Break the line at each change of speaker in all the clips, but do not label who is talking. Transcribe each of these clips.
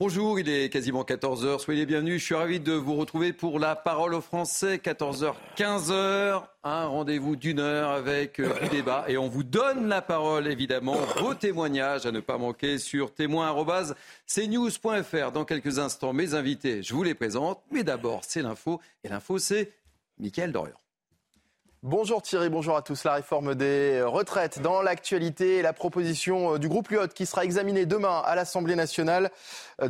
Bonjour, il est quasiment 14h. Soyez les bienvenus. Je suis ravi de vous retrouver pour la parole aux Français. 14h, 15h. Un rendez-vous d'une heure avec euh, du débat. Et on vous donne la parole, évidemment. Vos témoignages à ne pas manquer sur témoin.cnews.fr. Dans quelques instants, mes invités, je vous les présente. Mais d'abord, c'est l'info. Et l'info, c'est Mickaël Dorian.
Bonjour Thierry, bonjour à tous. La réforme des retraites dans l'actualité, la proposition du groupe Lyot qui sera examinée demain à l'Assemblée nationale,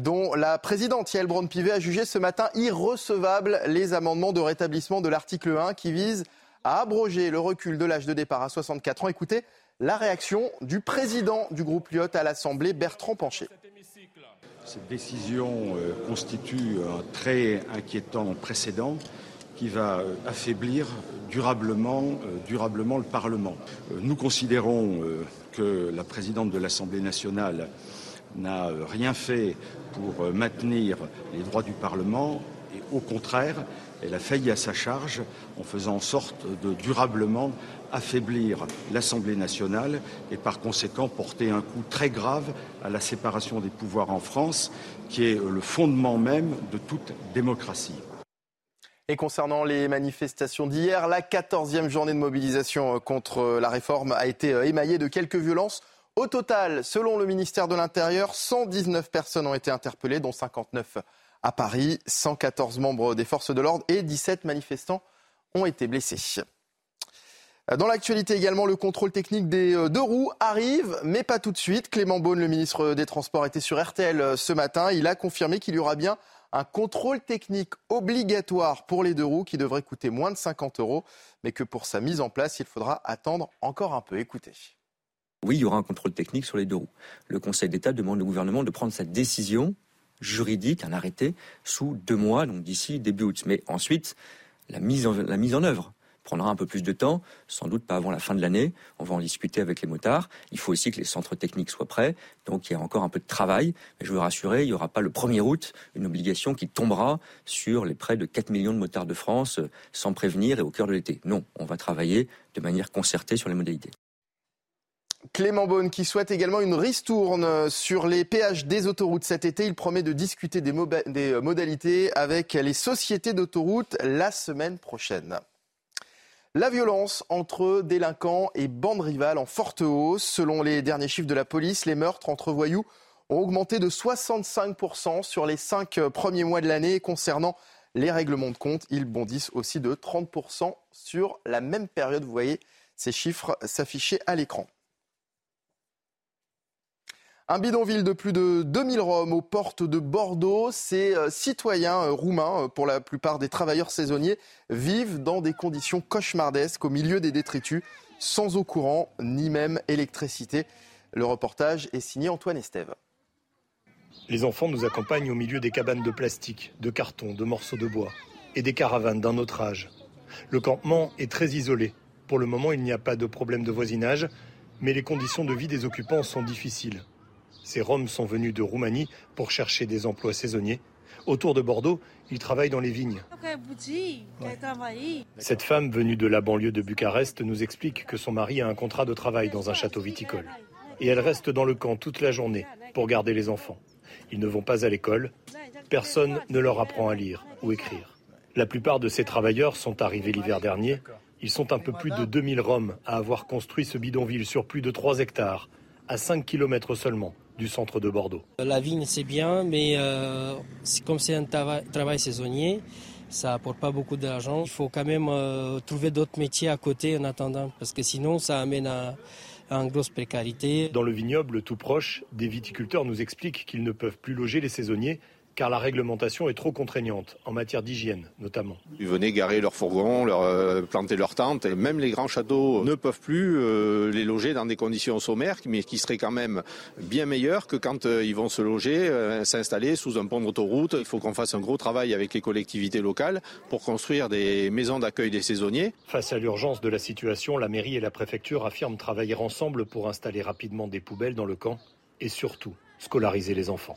dont la présidente Yael Braun-Pivet a jugé ce matin irrecevable les amendements de rétablissement de l'article 1 qui vise à abroger le recul de l'âge de départ à 64 ans. Écoutez la réaction du président du groupe Lyot à l'Assemblée, Bertrand Pancher.
Cette décision euh, constitue un très inquiétant précédent qui va euh, affaiblir durablement, euh, durablement le Parlement. Euh, nous considérons que la présidente de l'Assemblée nationale n'a rien fait pour maintenir les droits du Parlement et au contraire, elle a failli à sa charge en faisant en sorte de durablement affaiblir l'Assemblée nationale et par conséquent porter un coup très grave à la séparation des pouvoirs en France, qui est le fondement même de toute démocratie.
Et concernant les manifestations d'hier, la 14e journée de mobilisation contre la réforme a été émaillée de quelques violences. Au total, selon le ministère de l'Intérieur, 119 personnes ont été interpellées, dont 59 à Paris, 114 membres des forces de l'ordre et 17 manifestants ont été blessés. Dans l'actualité également, le contrôle technique des deux roues arrive, mais pas tout de suite. Clément Beaune, le ministre des Transports, était sur RTL ce matin. Il a confirmé qu'il y aura bien un contrôle technique obligatoire pour les deux roues qui devrait coûter moins de 50 euros, mais que pour sa mise en place, il faudra attendre encore un peu. Écoutez.
Oui, il y aura un contrôle technique sur les deux roues. Le Conseil d'État demande au gouvernement de prendre sa décision juridique, un arrêté, sous deux mois, donc d'ici début août. Mais ensuite, la mise en, la mise en œuvre prendra un peu plus de temps, sans doute pas avant la fin de l'année. On va en discuter avec les motards. Il faut aussi que les centres techniques soient prêts. Donc il y a encore un peu de travail. Mais je veux rassurer, il n'y aura pas le 1er août une obligation qui tombera sur les près de 4 millions de motards de France euh, sans prévenir et au cœur de l'été. Non, on va travailler de manière concertée sur les modalités.
Clément Beaune qui souhaite également une ristourne sur les péages des autoroutes cet été. Il promet de discuter des, des modalités avec les sociétés d'autoroutes la semaine prochaine. La violence entre délinquants et bandes rivales en forte hausse. Selon les derniers chiffres de la police, les meurtres entre voyous ont augmenté de 65% sur les cinq premiers mois de l'année. Concernant les règlements de compte, ils bondissent aussi de 30% sur la même période. Vous voyez ces chiffres s'afficher à l'écran. Un bidonville de plus de 2000 Roms aux portes de Bordeaux. Ces citoyens roumains, pour la plupart des travailleurs saisonniers, vivent dans des conditions cauchemardesques au milieu des détritus, sans eau courant ni même électricité. Le reportage est signé Antoine Estève.
Les enfants nous accompagnent au milieu des cabanes de plastique, de carton, de morceaux de bois et des caravanes d'un autre âge. Le campement est très isolé. Pour le moment, il n'y a pas de problème de voisinage, mais les conditions de vie des occupants sont difficiles. Ces Roms sont venus de Roumanie pour chercher des emplois saisonniers. Autour de Bordeaux, ils travaillent dans les vignes. Cette femme venue de la banlieue de Bucarest nous explique que son mari a un contrat de travail dans un château viticole. Et elle reste dans le camp toute la journée pour garder les enfants. Ils ne vont pas à l'école. Personne ne leur apprend à lire ou écrire. La plupart de ces travailleurs sont arrivés l'hiver dernier. Ils sont un peu plus de 2000 Roms à avoir construit ce bidonville sur plus de 3 hectares, à 5 km seulement du centre de Bordeaux.
La vigne, c'est bien, mais euh, comme c'est un travail, saisonnier, ça apporte pas beaucoup d'argent. Il faut quand même euh, trouver d'autres métiers à côté en attendant, parce que sinon, ça amène à, à une grosse précarité.
Dans le vignoble tout proche, des viticulteurs nous expliquent qu'ils ne peuvent plus loger les saisonniers car la réglementation est trop contraignante, en matière d'hygiène notamment.
Ils venaient garer leurs fourgons, leur, euh, planter leurs tentes, et même les grands châteaux ne peuvent plus euh, les loger dans des conditions sommaires, mais qui seraient quand même bien meilleures que quand euh, ils vont se loger, s'installer sous un pont d'autoroute. Il faut qu'on fasse un gros travail avec les collectivités locales pour construire des maisons d'accueil des saisonniers.
Face à l'urgence de la situation, la mairie et la préfecture affirment travailler ensemble pour installer rapidement des poubelles dans le camp et surtout scolariser les enfants.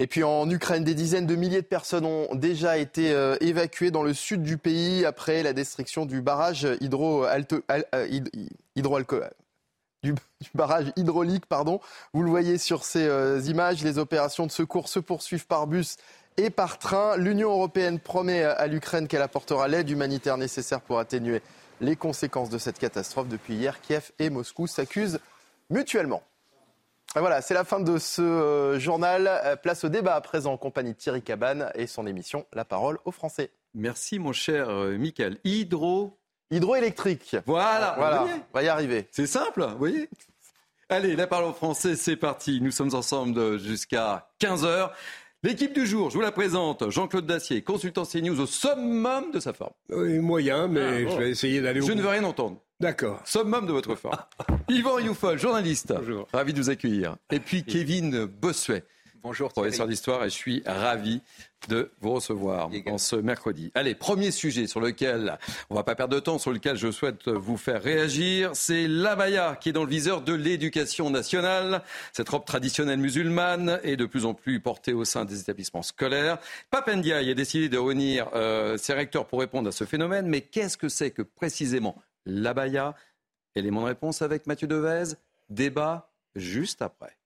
Et puis en Ukraine, des dizaines de milliers de personnes ont déjà été euh, évacuées dans le sud du pays après la destruction du barrage hydro euh, du, barrage hydraulique. Vous le voyez sur ces euh, images, les opérations de secours se poursuivent par bus et par train. L'Union européenne promet à l'Ukraine qu'elle apportera l'aide humanitaire nécessaire pour atténuer les conséquences de cette catastrophe. Depuis hier, Kiev et Moscou s'accusent mutuellement. Voilà, c'est la fin de ce euh, journal. Euh, place au débat à présent en compagnie de Thierry Cabane et son émission La parole aux Français.
Merci mon cher euh, Michael. Hydro.
Hydroélectrique.
Voilà,
voilà, on va y arriver.
C'est simple, vous voyez Allez, la parole aux Français, c'est parti. Nous sommes ensemble jusqu'à 15h. L'équipe du jour, je vous la présente. Jean-Claude Dacier, consultant CNews au summum de sa forme.
Oui, moyen, mais ah, je vais essayer d'aller au
Je ne veux rien entendre.
D'accord.
Summum de votre forme. Yvan Youfol, journaliste. Bonjour. Ravi de vous accueillir. Et puis Kevin Bossuet.
Bonjour.
Professeur d'histoire et je suis ravi de vous recevoir en ce mercredi. Allez, premier sujet sur lequel on va pas perdre de temps, sur lequel je souhaite vous faire réagir, c'est l'abaya qui est dans le viseur de l'éducation nationale. Cette robe traditionnelle musulmane est de plus en plus portée au sein des établissements scolaires. Papendiaï a décidé de réunir euh, ses recteurs pour répondre à ce phénomène, mais qu'est-ce que c'est que précisément l'abaya Élément de réponse avec Mathieu Devez. Débat juste après.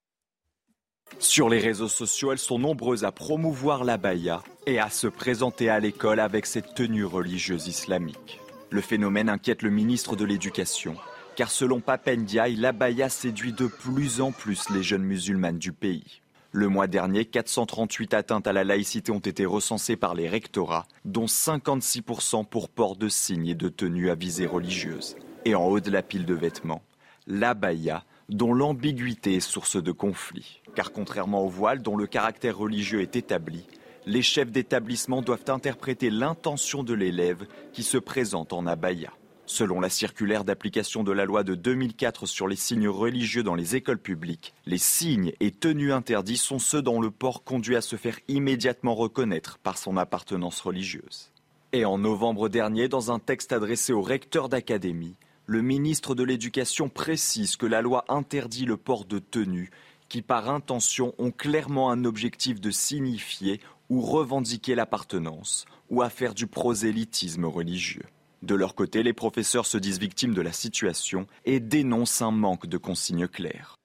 Sur les réseaux sociaux, elles sont nombreuses à promouvoir l'abaya et à se présenter à l'école avec cette tenue religieuse islamique. Le phénomène inquiète le ministre de l'Éducation, car selon Papendiaï, l'abaya séduit de plus en plus les jeunes musulmanes du pays. Le mois dernier, 438 atteintes à la laïcité ont été recensées par les rectorats, dont 56% pour port de signes et de tenues à visée religieuse. Et en haut de la pile de vêtements, l'abaya dont l'ambiguïté est source de conflit. Car contrairement au voile dont le caractère religieux est établi, les chefs d'établissement doivent interpréter l'intention de l'élève qui se présente en abaya. Selon la circulaire d'application de la loi de 2004 sur les signes religieux dans les écoles publiques, les signes et tenues interdits sont ceux dont le port conduit à se faire immédiatement reconnaître par son appartenance religieuse. Et en novembre dernier, dans un texte adressé au recteur d'académie, le ministre de l'Éducation précise que la loi interdit le port de tenues qui, par intention, ont clairement un objectif de signifier ou revendiquer l'appartenance ou à faire du prosélytisme religieux. De leur côté, les professeurs se disent victimes de la situation et dénoncent un manque de consignes claires.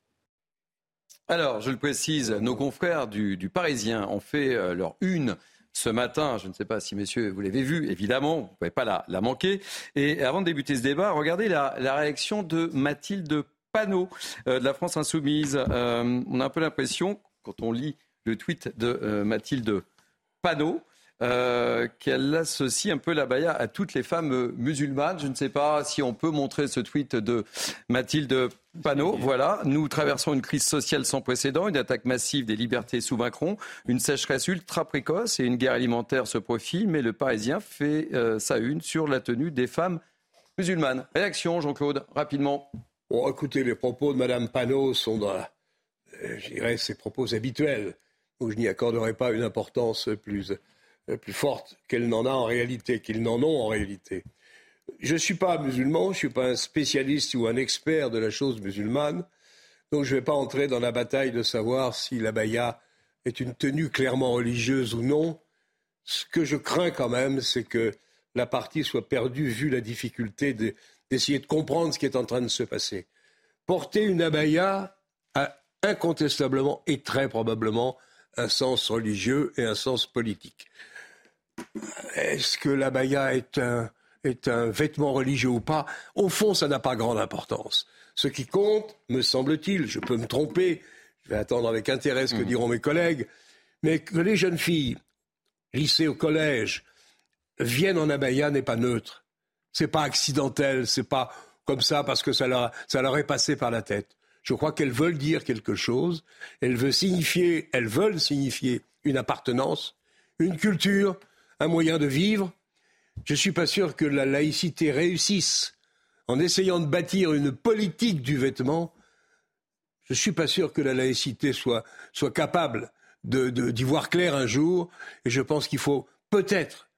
Alors, je le précise, nos confrères du, Parisien ont fait euh, leur une ce matin. Je ne sais pas si, messieurs, vous l'avez vu, évidemment, vous ne pouvez pas la, manquer. Et avant de débuter ce débat, regardez la, réaction de Mathilde Panot euh, de la France Insoumise. Euh, on a un peu l'impression, quand on lit le tweet de Mathilde Panot, qu'elle associe un peu la baya à toutes les femmes musulmanes. Je ne sais pas si on peut montrer ce tweet de Mathilde Panneau, voilà, nous traversons une crise sociale sans précédent, une attaque massive des libertés sous Macron, une sécheresse ultra précoce et une guerre alimentaire se profile, mais le Parisien fait euh, sa une sur la tenue des femmes musulmanes. Réaction, Jean-Claude, rapidement.
Bon, écoutez, les propos de Mme Panot sont, dans euh, je dirais, ses propos habituels, où je n'y accorderai pas une importance plus, euh, plus forte qu'elle n'en a en réalité, qu'ils n'en ont en réalité. Je ne suis pas musulman, je ne suis pas un spécialiste ou un expert de la chose musulmane, donc je ne vais pas entrer dans la bataille de savoir si la baya est une tenue clairement religieuse ou non. Ce que je crains quand même, c'est que la partie soit perdue vu la difficulté d'essayer de, comprendre ce qui est en train de se passer. Porter une abaya a incontestablement et très probablement un sens religieux et un sens politique. Est-ce que l'abaya est un, est un vêtement religieux ou pas, au fond, ça n'a pas grande importance. Ce qui compte, me semble-t-il, je peux me tromper, je vais attendre avec intérêt ce que mmh. diront mes collègues, mais que les jeunes filles, lycée au collège, viennent en abaya n'est pas neutre. C'est pas accidentel, c'est pas comme ça parce que ça leur, ça leur est passé par la tête. Je crois qu'elles veulent dire quelque chose. Elles veulent signifier, elles veulent signifier une appartenance, une culture, un moyen de vivre. Je ne suis pas sûr que la laïcité réussisse en essayant de bâtir une politique du vêtement. Je ne suis pas sûr que la laïcité soit, capable d'y voir clair un jour. Et je pense qu'il faut peut-être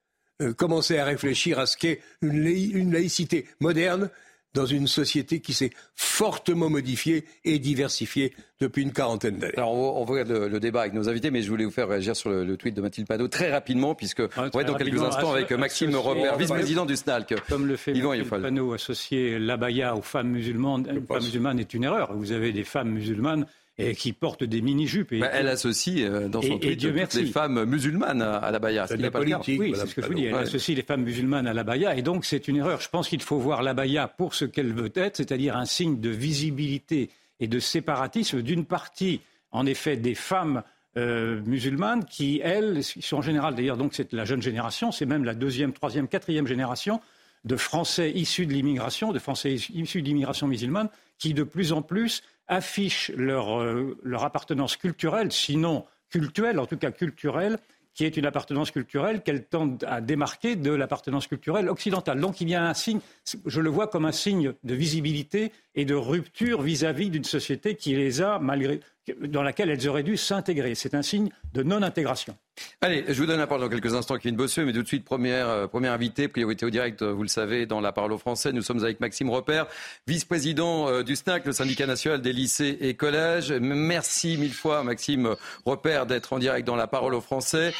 euh, commencer à réfléchir à ce qu'est une laïcité moderne dans une société qui s'est fortement modifiée et diversifiée depuis une quarantaine d'années.
Alors, on va, le, le, débat avec nos invités, mais je voulais vous faire réagir sur le, tweet de Mathilde Panot très rapidement, puisque on va être dans quelques instants avec Maxime Robert, vice-président du SNALC.
Comme le fait Yvan Mathilde Panot, associer l'abaya aux femmes musulmanes, femmes musulmanes est une erreur. Vous avez des femmes musulmanes et qui portent des mini-jupes.
Bah, elle associe euh, dans son tweet toutes les femmes musulmanes à la baya.
C'est la politique. Oui, c'est ce que je vous dis. Elle associe les femmes musulmanes à la baya et donc c'est une erreur. Je pense qu'il faut voir la baya pour ce qu'elle veut être, c'est-à-dire un signe de visibilité et de séparatisme d'une partie, en effet, des femmes euh, musulmanes qui, elles, sont en général, d'ailleurs, donc c'est la jeune génération, c'est même la deuxième, troisième, quatrième génération de Français issus de l'immigration, de Français issus de l'immigration musulmane, qui de plus en plus affichent leur, euh, leur appartenance culturelle, sinon culturelle, en tout cas culturelle, qui est une appartenance culturelle qu'elle tente à démarquer de l'appartenance culturelle occidentale. Donc il y a un signe, je le vois comme un signe de visibilité et de rupture vis-à-vis d'une société qui les a, malgré, dans laquelle elles auraient dû s'intégrer. C'est un signe de non-intégration.
Allez, je vous donne la parole dans quelques instants, Kevin Bossuet, mais tout de suite, première, euh, première invité, priorité au direct, euh, vous le savez, dans la parole aux Français. Nous sommes avec Maxime Repère, vice-président euh, du SNAC, le syndicat national des lycées et collèges. Merci mille fois, Maxime Repère, d'être en direct dans la parole aux Français.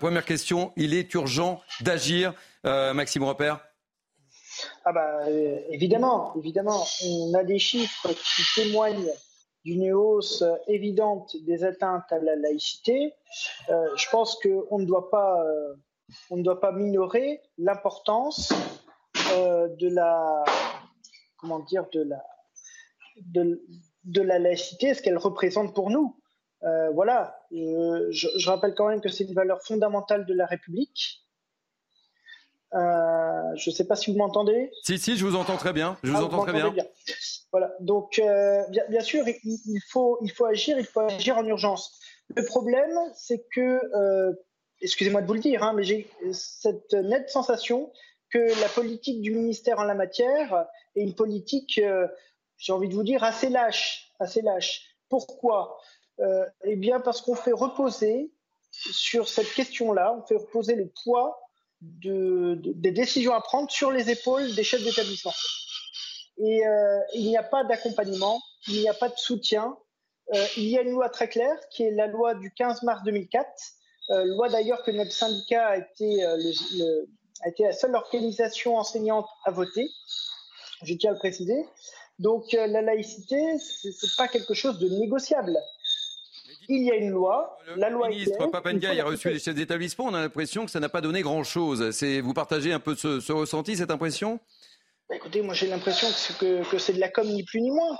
première question, il est urgent d'agir. Maxime Repère?
Ah bah, évidemment, évidemment, on a des chiffres qui témoignent d'une hausse évidente des atteintes à la laïcité, euh, je pense qu'on ne doit pas, euh, on ne doit pas minorer l'importance euh, de la, comment dire, de la, de, de la laïcité, ce qu'elle représente pour nous. voilà, je, je, rappelle quand même que c'est une valeur fondamentale de la République euh, je ne sais pas si vous m'entendez.
Si, si, je vous entends très bien. Je vous ah, entends très bien.
Donc, euh, bien, sûr, il, faut, agir, il faut agir en urgence. Le problème, c'est que, euh, excusez-moi de vous le dire, hein, mais j'ai cette nette sensation que la politique du ministère en la matière est une politique, j'ai envie de vous dire, assez lâche, assez lâche. Pourquoi? Eh bien, parce qu'on fait reposer sur cette question-là, on fait reposer le poids de, des décisions à prendre sur les épaules des chefs d'établissement. Et euh, il n'y a pas d'accompagnement, il n'y a pas de soutien. Euh, il y a une loi très claire qui est la loi du 15 mars 2004, euh, loi d'ailleurs que notre syndicat a été, le, a été la seule organisation enseignante à voter. Je tiens à le préciser. Donc la laïcité, c'est pas quelque chose de négociable il y a une loi. la loi
le ministre Papendia a reçu les chefs d'établissement. On a l'impression que ça n'a pas donné grand-chose. Vous partagez un peu ce, ressenti, cette impression?
Bah, Écoutez, moi j'ai l'impression que, c'est de la com ni plus ni moins.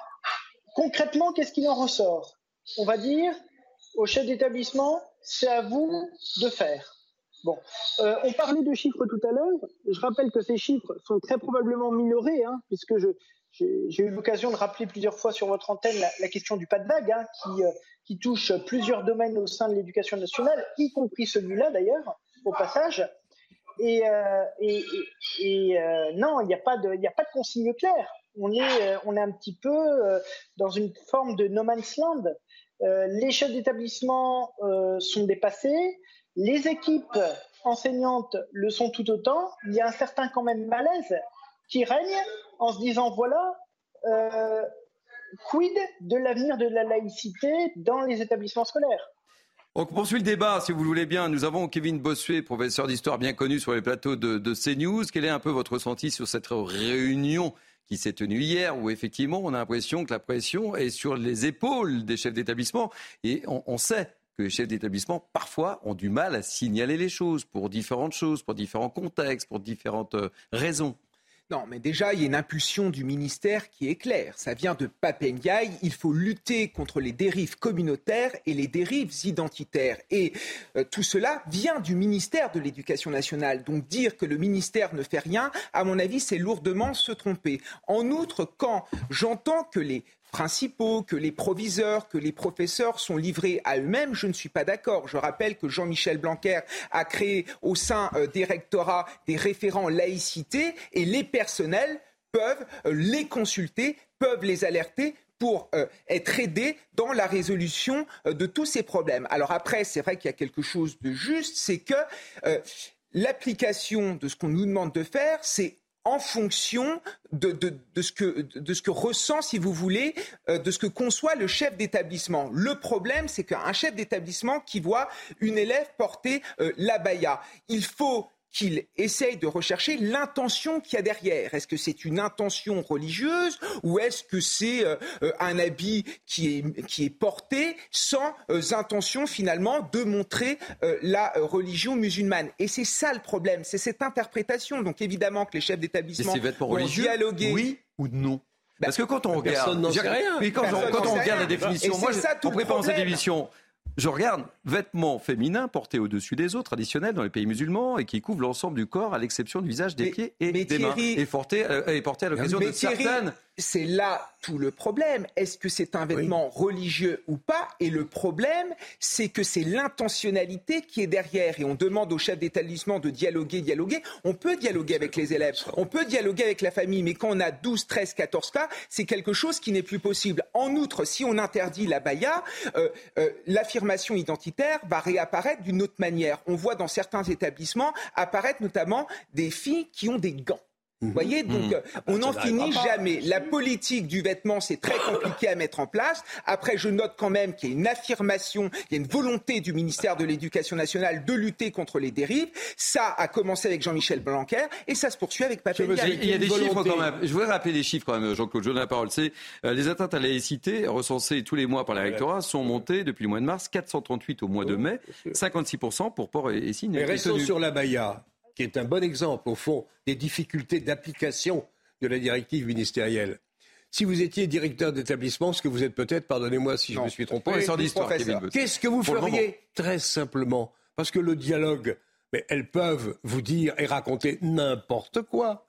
Concrètement, qu'est-ce qu'il en ressort? On va dire aux chefs d'établissement, c'est à vous de faire. Bon, euh, on parlait de chiffres tout à l'heure. Je rappelle que ces chiffres sont très probablement minorés, hein, puisque j'ai eu l'occasion de rappeler plusieurs fois sur votre antenne la, question du pas de bague, hein, euh, qui touche plusieurs domaines au sein de l'éducation nationale, y compris celui-là d'ailleurs, au passage. Et, euh, euh, non, il n'y a, pas de, consigne claire. On est, euh, un petit peu dans une forme de no man's land. les chefs d'établissement sont dépassés, les équipes enseignantes le sont tout autant. Il y a un certain quand même malaise qui règne en se disant voilà, quid de l'avenir de la laïcité dans les établissements scolaires?
On poursuit le débat, si vous le voulez bien. Nous avons Kevin Bossuet, professeur d'histoire bien connu sur les plateaux de, CNews. Quel est un peu votre ressenti sur cette réunion qui s'est tenue hier, où effectivement on a l'impression que la pression est sur les épaules des chefs d'établissement Et on sait que les chefs d'établissement, parfois, ont du mal à signaler les choses pour différentes choses, pour différents contextes, pour différentes euh, raisons.
Non, mais déjà, il y a une impulsion du ministère qui est claire. Ça vient de Papendiaï. Il faut lutter contre les dérives communautaires et les dérives identitaires. Et euh, tout cela vient du ministère de l'Éducation nationale. Donc dire que le ministère ne fait rien, à mon avis, c'est lourdement se tromper. En outre, quand j'entends que les principaux, que les proviseurs, que les professeurs sont livrés à eux-mêmes, je ne suis pas d'accord. Je rappelle que Jean-Michel Blanquer a créé au sein euh, des rectorats des référents laïcité et les personnels peuvent euh, les consulter, peuvent les alerter pour euh, être aidés dans la résolution de tous ces problèmes. Alors après, c'est vrai qu'il y a quelque chose de juste, c'est que l'application de ce qu'on nous demande de faire, c'est en fonction de, ce que, de ce que ressent, si vous voulez, euh, de ce que conçoit le chef d'établissement. Le problème, c'est qu'un chef d'établissement qui voit une élève porter euh, la baya, il faut qu'il essaye de rechercher l'intention qu'il y a derrière. Est-ce que c'est une intention religieuse ou est-ce que c'est euh, euh, un habit qui est, qui est porté sans euh, intention finalement de montrer la religion musulmane? Et c'est ça le problème, c'est cette interprétation. Donc évidemment que les chefs d'établissement vont dialoguer.
Oui ou non? Parce que quand on regarde,
rien.
quand, on, regarde la définition, moi, ça, en préparant cette émission, je regarde vêtements féminins portés au-dessus des autres, traditionnels dans les pays musulmans, et qui couvrent l'ensemble du corps, à l'exception du visage, des pieds et des mains, et portés, et portés à l'occasion de certaines
c'est là tout le problème. Est-ce que c'est un vêtement religieux ou pas? Et le problème, c'est que c'est l'intentionnalité qui est derrière. Et on demande au chef d'établissement de dialoguer, dialoguer. On peut dialoguer avec les élèves, on peut dialoguer avec la famille, mais quand on a 12, 13, 14 cas, c'est quelque chose qui n'est plus possible. En outre, si on interdit la baya, euh, euh, l'affirmation identitaire va réapparaître d'une autre manière. On voit dans certains établissements apparaître notamment des filles qui ont des gants. Vous voyez, mhm. donc mhm. Ah, on n'en finit jamais. La politique du vêtement, c'est très compliqué à mettre en place. Après, je note quand même qu'il y a une affirmation, il y a une volonté du ministère de l'Éducation nationale de lutter contre les dérives. Ça a commencé avec Jean-Michel Blanquer et ça se poursuit avec Pape
Il y a des chiffres quand même. Je voudrais rappeler des chiffres quand même, Jean-Claude. Je donne la parole. C'est euh, les atteintes à la laïcité recensées tous les mois par les rectorats sont montées depuis le mois de mars, 438 au mois de mai, 56% pour port et, signes.
Mais restons sur la Baïa qui est un bon exemple, au fond, des difficultés d'application de la directive ministérielle. Si vous étiez directeur d'établissement, ce que vous êtes peut-être, pardonnez-moi si je me suis trompé, qu'est-ce que vous feriez Très simplement, parce que le dialogue, mais elles peuvent vous dire et raconter n'importe quoi.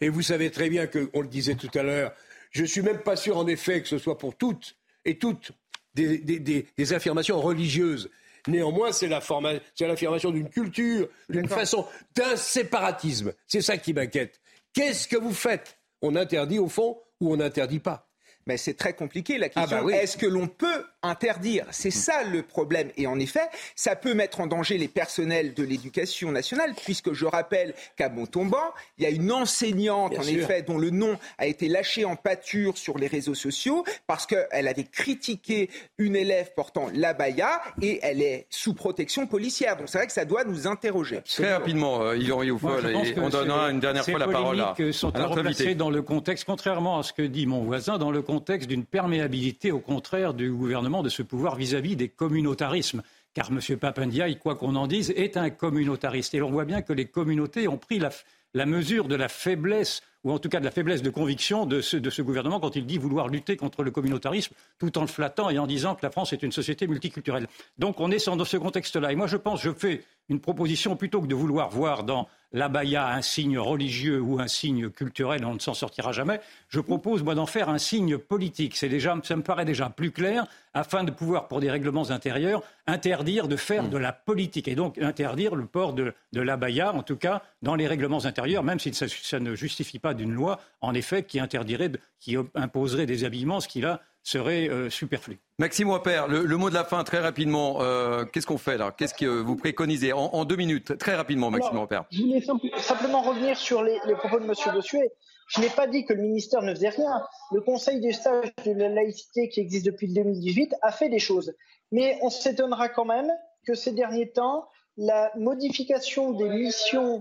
Et vous savez très bien que, on le disait tout à l'heure, je ne suis même pas sûr en effet que ce soit pour toutes et toutes des affirmations religieuses. Néanmoins, c'est l'affirmation d'une culture, d'une façon, d'un séparatisme. C'est ça qui m'inquiète. Qu'est-ce que vous faites? On interdit au fond ou on n'interdit pas?
Mais c'est très compliqué la question. Ah bah Est-ce que l'on peut interdire C'est ça le problème. Et en effet, ça peut mettre en danger les personnels de l'éducation nationale, puisque je rappelle qu'à Montauban, il y a une enseignante, en effet, dont le nom a été lâché en pâture sur les réseaux sociaux, parce qu'elle avait critiqué une élève portant l'abaya, et elle est sous protection policière. Donc c'est vrai que ça doit nous interroger.
Très rapidement, euh, on donnera une dernière fois la parole à,
sont
à
dans le contexte, contrairement à ce que dit mon voisin, dans le contexte d'une perméabilité, au contraire, du gouvernement de ce pouvoir vis-à-vis des communautarismes. Car M. Papendiaï, quoi qu'on en dise, est un communautariste. Et on voit bien que les communautés ont pris la, mesure de la faiblesse ou en tout cas de la faiblesse de conviction de ce, de ce, gouvernement quand il dit vouloir lutter contre le communautarisme tout en le flattant et en disant que la France est une société multiculturelle. Donc on est dans ce contexte-là. Et moi je pense, je fais une proposition plutôt que de vouloir voir dans l'abaya un signe religieux ou un signe culturel, on ne s'en sortira jamais. Je propose, moi, d'en faire un signe politique. C'est déjà, ça me paraît déjà plus clair, afin de pouvoir, pour des règlements intérieurs, interdire de faire de la politique et donc interdire le port de, l'abaya, en tout cas dans les règlements intérieurs, même si ça, ne justifie pas d'une loi, en effet, qui interdirait, qui imposerait des habillements, ce qui là serait euh, superflu.
Maxime Wapper, le, mot de la fin, très rapidement. Euh, qu'est-ce qu'on fait là? Qu'est-ce que vous préconisez? En, deux minutes, très rapidement, Maxime Wapper
Je voulais simplement revenir sur les, propos de M. Bossuet. Je n'ai pas dit que le ministère ne faisait rien. Le Conseil des sages de la laïcité qui existe depuis 2018 a fait des choses. Mais on s'étonnera quand même que ces derniers temps, la modification des missions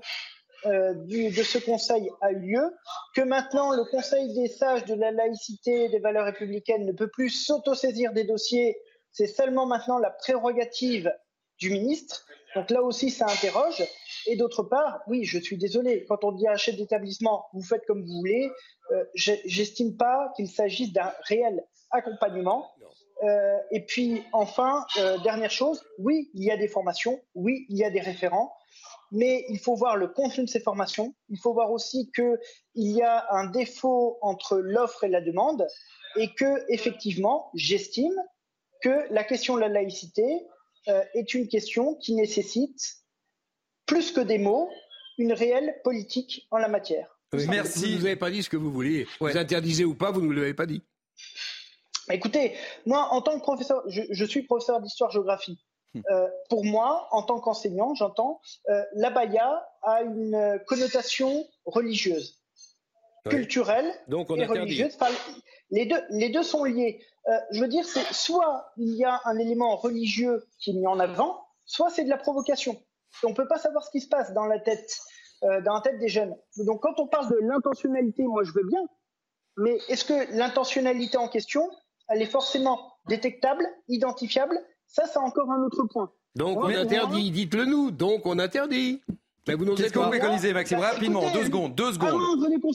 euh, de ce Conseil a eu lieu, que maintenant le Conseil des sages de la laïcité et des valeurs républicaines ne peut plus s'autosaisir des dossiers, c'est seulement maintenant la prérogative du ministre. Donc là aussi, ça interroge. Et d'autre part, oui, je suis désolé, quand on dit à un chef d'établissement, vous faites comme vous voulez, euh, j'estime pas qu'il s'agisse d'un réel accompagnement. Euh, et puis enfin, dernière chose, oui, il y a des formations, oui, il y a des référents, mais il faut voir le contenu de ces formations. Il faut voir aussi qu'il y a un défaut entre l'offre et la demande et que, effectivement, j'estime que la question de la laïcité euh, est une question qui nécessite, plus que des mots, une réelle politique en la matière.
Merci. Vous ne nous avez pas dit ce que vous vouliez. Vous interdisez ou pas, vous ne nous l'avez pas dit.
Écoutez, moi, en tant que professeur, je, suis professeur d'histoire-géographie. Euh, pour moi, en tant qu'enseignant, j'entends, euh, l'abaya a une connotation religieuse, culturelle
Donc on
et religieuse. les, deux, les deux sont liés. Euh, je veux dire, c'est soit il y a un élément religieux qui est mis en avant, soit c'est de la provocation. On ne peut pas savoir ce qui se passe dans la tête, dans la tête des jeunes. Donc quand on parle de l'intentionnalité, moi je veux bien, mais est-ce que l'intentionnalité en question, elle est forcément détectable, identifiable. Ça, c'est encore un autre point.
Donc on interdit, dites-le nous. Donc on interdit.
Mais vous Qu'est-ce que vous préconisez, Maxime bah, Rapidement, deux secondes, deux secondes.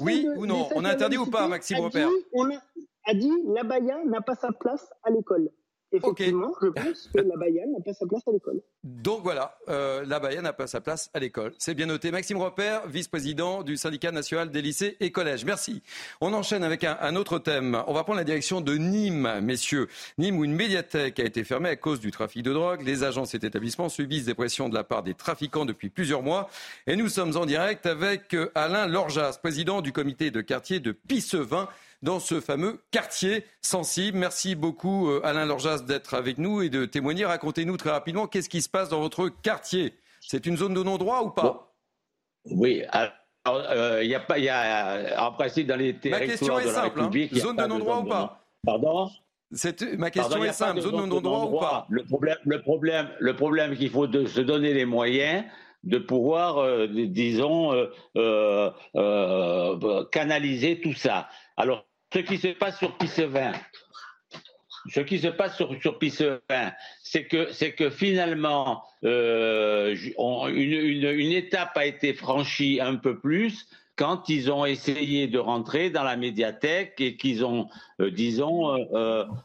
oui ou non On interdit ou pas, Maxime Repère
On a dit l'abaya n'a pas sa place à l'école. Effectivement, je pense que la Bayane n'a pas sa place à l'école.
Donc voilà, euh, la Bayane n'a pas sa place à l'école. C'est bien noté. Maxime Repère, vice-président du syndicat national des lycées et collèges. Merci. On enchaîne avec un, autre thème. On va prendre la direction de Nîmes, messieurs. Nîmes, où une médiathèque a été fermée à cause du trafic de drogue. Les agents de cet établissement subissent des pressions de la part des trafiquants depuis plusieurs mois. Et nous sommes en direct avec euh, Alain Lorjas, président du comité de quartier de Pissevin dans ce fameux quartier sensible. Merci beaucoup euh, Alain Lorjas d'être avec nous et de témoigner. Racontez-nous très rapidement qu'est-ce qui se passe dans votre quartier? C'est une zone de non-droit ou pas?
Oui. Euh, il y a pas, y a en principe dans les territoires de la
simple, hein. zone de non-droit ou pas?
Pardon?
Ma question est simple, zone de non-droit ou pas?
Le problème, le problème, le problème qu'il faut de se donner les moyens de pouvoir, euh, disons, canaliser tout ça. Alors, ce qui se passe sur Pissevin, ce qui se passe sur, sur c'est que, c'est que finalement, euh, une, une, étape a été franchie un peu plus quand ils ont essayé de rentrer dans la médiathèque et qu'ils ont, euh, disons,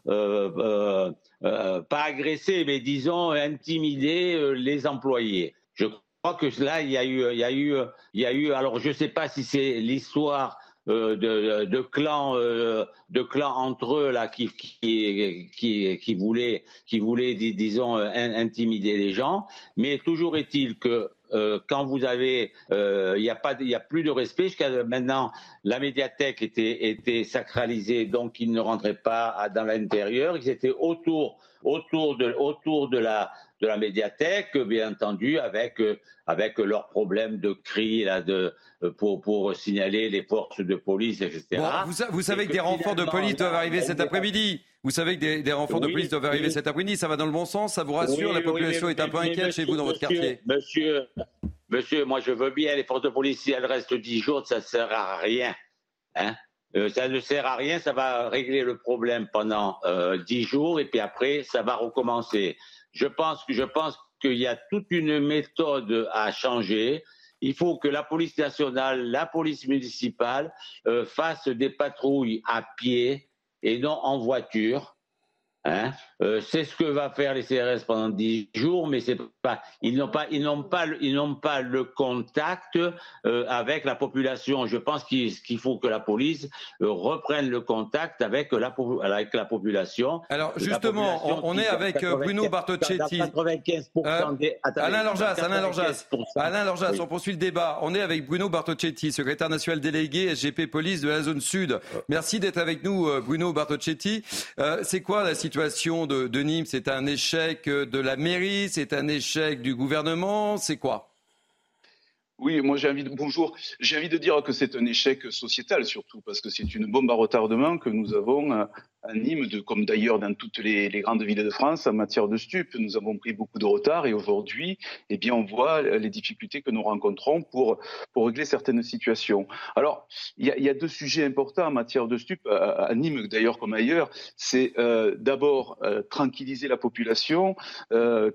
euh, pas agressé, mais disons, intimidé les employés. Je crois que là, il y a eu, il y a eu, il y a eu. Alors, je ne sais pas si c'est l'histoire euh, de, de, clans, euh, de clans entre eux là qui qui qui, qui voulaient qui voulaient disons intimider les gens. Mais toujours est-il que euh, quand vous avez, il n'y a pas, il a plus de respect. Jusqu'à maintenant, la médiathèque était était sacralisée, donc ils ne rentraient pas dans l'intérieur. Ils étaient autour autour de autour de la de la médiathèque, bien entendu, avec avec leurs problèmes de cris là de pour pour signaler les forces de police, etc.
vous, savez que des renforts de police doivent arriver cet après-midi. Vous savez que des, renforts de police doivent arriver cet après-midi. Ça va dans le bon sens. Ça vous rassure La population est un peu inquiète chez vous dans votre quartier.
Monsieur, monsieur, moi je veux bien les forces de police. Si elles restent dix jours, ça ne sert à rien. Hein euh, ça ne sert à rien, ça va régler le problème pendant euh, dix jours et puis après ça va recommencer. Je pense je pense qu'il y a toute une méthode à changer. Il faut que la police nationale, la police municipale euh, fassent des patrouilles à pied et non en voiture Hein? Euh, c'est ce que va faire les CRS pendant dix jours, mais c'est pas, ils n'ont pas, ils n'ont pas, ils n'ont pas le contact euh, avec la population. Je pense qu'il faut que la police euh, reprenne le contact avec la, avec la population.
Alors justement, on, est avec Bruno Bartocchetti. Alain Lorjas, Alain Lorjas, Alain Lorjas, on poursuit le débat. On est avec Bruno Bartocchetti, secrétaire national délégué SGP Police de la zone sud. Merci d'être avec nous, Bruno Bartocchetti. c'est quoi la situation situation de, Nîmes, c'est un échec de la mairie, c'est un échec du gouvernement, c'est quoi?
Oui, moi j'ai envie de bonjour. J'ai envie de dire que c'est un échec sociétal surtout parce que c'est une bombe à retardement que nous avons euh, à Nîmes, comme d'ailleurs dans toutes les, grandes villes de France, en matière de stupes. Nous avons pris beaucoup de retard et aujourd'hui, eh bien, on voit les difficultés que nous rencontrons pour, régler certaines situations. Alors, il y a, deux sujets importants en matière de stupes, à, Nîmes d'ailleurs comme ailleurs. C'est euh, d'abord euh, tranquilliser la population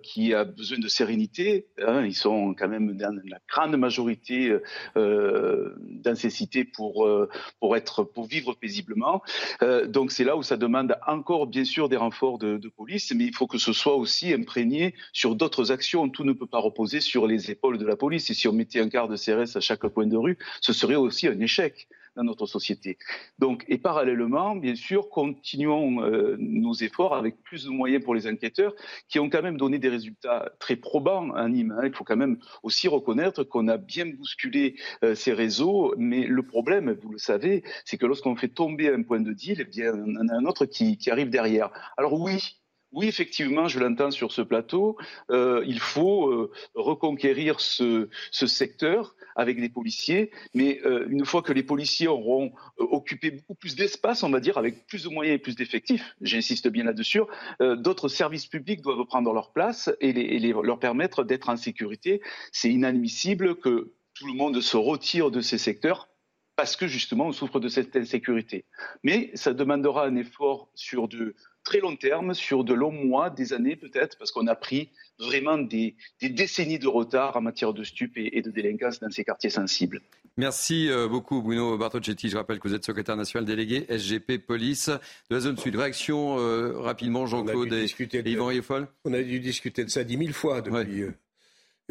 qui a besoin de sérénité. Hein. ils sont quand même dans la grande majorité majorité euh, dans ces cités pour, euh, pour, être, pour vivre paisiblement. Euh, donc c'est là où ça demande encore bien sûr des renforts de, de, police, mais il faut que ce soit aussi imprégné sur d'autres actions. Tout ne peut pas reposer sur les épaules de la police. Et si on mettait un quart de CRS à chaque coin de rue, ce serait aussi un échec notre société. Donc, et parallèlement, bien sûr, continuons euh, nos efforts avec plus de moyens pour les enquêteurs qui ont quand même donné des résultats très probants à Nîmes. Hein. Il faut quand même aussi reconnaître qu'on a bien bousculé euh, ces réseaux, mais le problème, vous le savez, c'est que lorsqu'on fait tomber un point de deal, eh bien, on en a un autre qui arrive derrière. Alors oui, oui, effectivement, je l'entends sur ce plateau, euh, il faut euh, reconquérir ce, secteur avec des policiers, mais euh, une fois que les policiers auront occupé beaucoup plus d'espace, on va dire, avec plus de moyens et plus d'effectifs, j'insiste bien là-dessus, d'autres services publics doivent prendre leur place et, leur permettre d'être en sécurité. C'est inadmissible que tout le monde se retire de ces secteurs parce que justement on souffre de cette insécurité. Mais ça demandera un effort sur de très long terme, sur de longs mois, des années peut-être, parce qu'on a pris vraiment des, des, décennies de retard en matière de stupes et, et, de délinquance dans ces quartiers sensibles.
Merci euh, beaucoup Bruno Bartocchetti. Je rappelle que vous êtes secrétaire national délégué SGP Police de la zone sud. Réaction euh, rapidement Jean-Claude et, et, Yvan Rieffol
On a dû discuter de ça dix mille fois depuis. Ouais.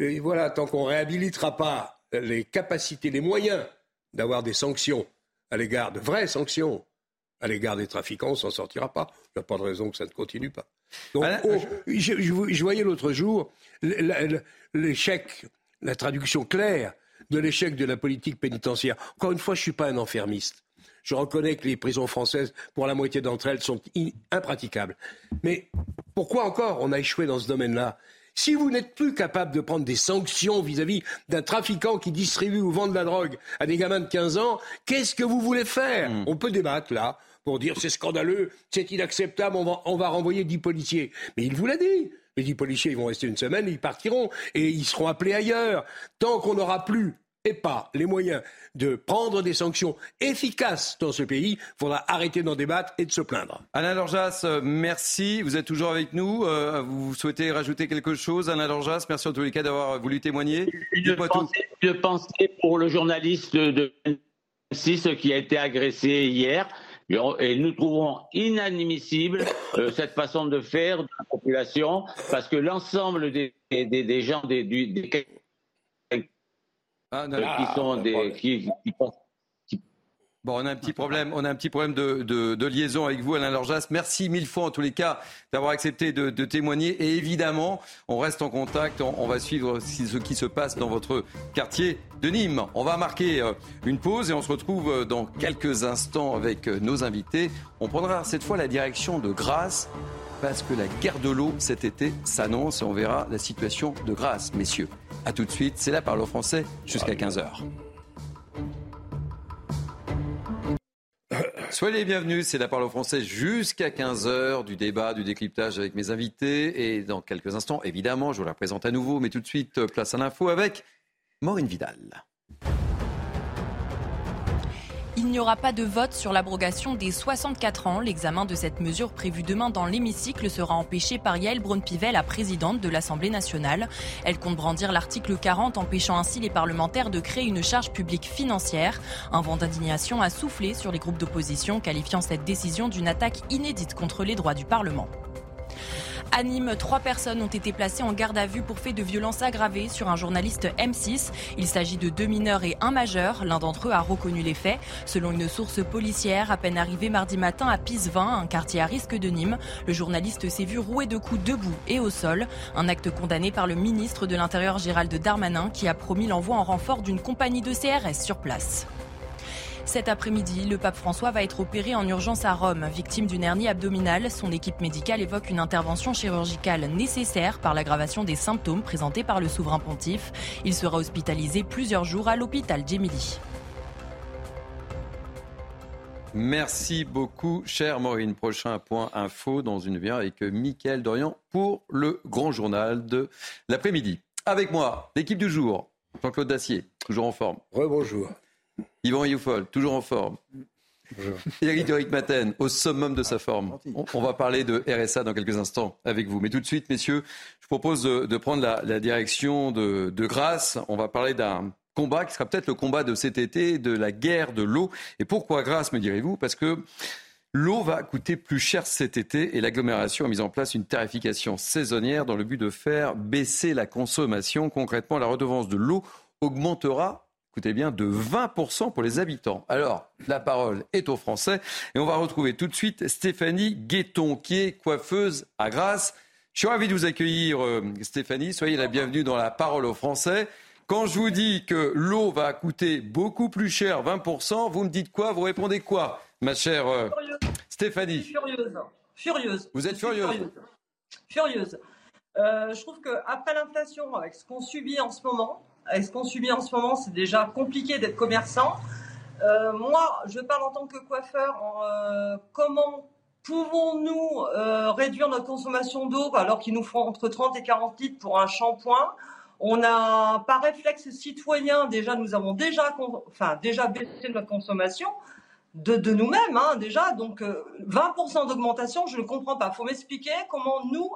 Et voilà, tant qu'on réhabilitera pas les capacités, les moyens d'avoir des sanctions à l'égard de vraies sanctions à l'égard des trafiquants, on s'en sortira pas. Il n'y a pas de raison que ça ne continue pas. Donc, oh, je, je, je, voyais l'autre jour l'échec, la traduction claire de l'échec de la politique pénitentiaire. Encore une fois, je ne suis pas un enfermiste. Je reconnais que les prisons françaises, pour la moitié d'entre elles, sont impraticables. Mais pourquoi encore on a échoué dans ce domaine-là? Si vous n'êtes plus capable de prendre des sanctions vis-à-vis d'un trafiquant qui distribue ou vend de la drogue à des gamins de 15 ans, qu'est-ce que vous voulez faire mmh. On peut débattre là pour dire c'est scandaleux, c'est inacceptable, on va, on va renvoyer 10 policiers. Mais il vous l'a dit. Les 10 policiers, ils vont rester une semaine, ils partiront et ils seront appelés ailleurs. Tant qu'on n'aura plus et pas les moyens de prendre des sanctions efficaces dans ce pays, il faudra arrêter d'en débattre et de se plaindre.
Alain Lorjas, merci. Vous êtes toujours avec nous. Euh, vous souhaitez rajouter quelque chose, Alain Lorjas? Merci en tous les cas d'avoir voulu témoigner.
Je pensais, je pensais pour le journaliste de 6 qui a été agressé hier. Et nous trouvons inadmissible euh, cette façon de faire de la population parce que l'ensemble des, des, des, gens des, des
ah,
qui sont des qui, qui,
Bon, on a un petit problème, on a un petit problème de, de, de liaison avec vous, Alain Lorjas. Merci mille fois en tous les cas d'avoir accepté de, de, témoigner. Et évidemment, on reste en contact. On, on, va suivre ce qui se passe dans votre quartier de Nîmes. On va marquer euh, une pause et on se retrouve euh, dans quelques instants avec euh, nos invités. On prendra cette fois la direction de Grasse parce que la guerre de l'eau cet été s'annonce et on verra la situation de Grasse, messieurs. A tout de suite, c'est la parole au français jusqu'à 15h. Soyez les bienvenus, c'est la parole au français jusqu'à 15h du débat, du décryptage avec mes invités. Et dans quelques instants, évidemment, je vous la présente à nouveau, mais tout de suite, place à l'info avec Maureen Vidal.
Il n'y aura pas de vote sur l'abrogation des 64 ans. L'examen de cette mesure prévue demain dans l'hémicycle sera empêché par Yael Braun-Pivet, la présidente de l'Assemblée nationale. Elle compte brandir l'article 40, empêchant ainsi les parlementaires de créer une charge publique financière. Un vent d'indignation a soufflé sur les groupes d'opposition, qualifiant cette décision d'une attaque inédite contre les droits du Parlement. À Nîmes, trois personnes ont été placées en garde à vue pour fait de violence aggravée sur un journaliste M6. Il s'agit de deux mineurs et un majeur. L'un d'entre eux a reconnu les faits. Selon une source policière, à peine arrivé mardi matin à Pisevin, un quartier à risque de Nîmes, le journaliste s'est vu roué de coups debout et au sol. Un acte condamné par le ministre de l'Intérieur Gérald Darmanin qui a promis l'envoi en renfort d'une compagnie de CRS sur place. Cet après-midi, le pape François va être opéré en urgence à Rome, victime d'une hernie abdominale. Son équipe médicale évoque une intervention chirurgicale nécessaire par l'aggravation des symptômes présentés par le souverain pontife. Il sera hospitalisé plusieurs jours à l'hôpital Gemili.
Merci beaucoup, cher Maureen. Prochain point info dans une vie avec Mickaël Dorian pour le grand journal de l'après-midi. Avec moi, l'équipe du jour, Jean-Claude Dacier, toujours en forme.
Rebonjour.
Yvan Youfol, toujours en forme. Éric Eric Maten, au summum de sa forme. On, on, va parler de RSA dans quelques instants avec vous. Mais tout de suite, messieurs, je propose de, de prendre la, la direction de, de Grasse. On va parler d'un combat qui sera peut-être le combat de cet été, de la guerre de l'eau. Et pourquoi grâce, me direz-vous? Parce que L'eau va coûter plus cher cet été et l'agglomération a mis en place une tarification saisonnière dans le but de faire baisser la consommation. Concrètement, la redevance de l'eau augmentera écoutez bien, de 20% pour les habitants. Alors, la parole est aux Français et on va retrouver tout de suite Stéphanie Guetton, qui est coiffeuse à Grasse. Je suis ravi de vous accueillir, euh, Stéphanie. Soyez la bienvenue dans la parole aux Français. Quand je vous dis que l'eau va coûter beaucoup plus cher, 20%, vous me dites quoi? Vous répondez quoi, ma chère euh, Stéphanie?
Furieuse. Furieuse.
Vous êtes furieuse
Furieuse. Euh, je trouve qu'après l'inflation, avec ce qu'on subit en ce moment, avec ce qu'on subit en ce moment, c'est déjà compliqué d'être commerçant. Euh, moi, je parle en tant que coiffeur. Euh, comment pouvons-nous euh, réduire notre consommation d'eau alors qu'il nous faut entre 30 et 40 litres pour un shampoing? On a, par réflexe citoyen, déjà, nous avons déjà, enfin, déjà baissé notre consommation de, de nous-mêmes, hein, déjà. Donc, 20% d'augmentation, je ne comprends pas. Il faut m'expliquer comment nous,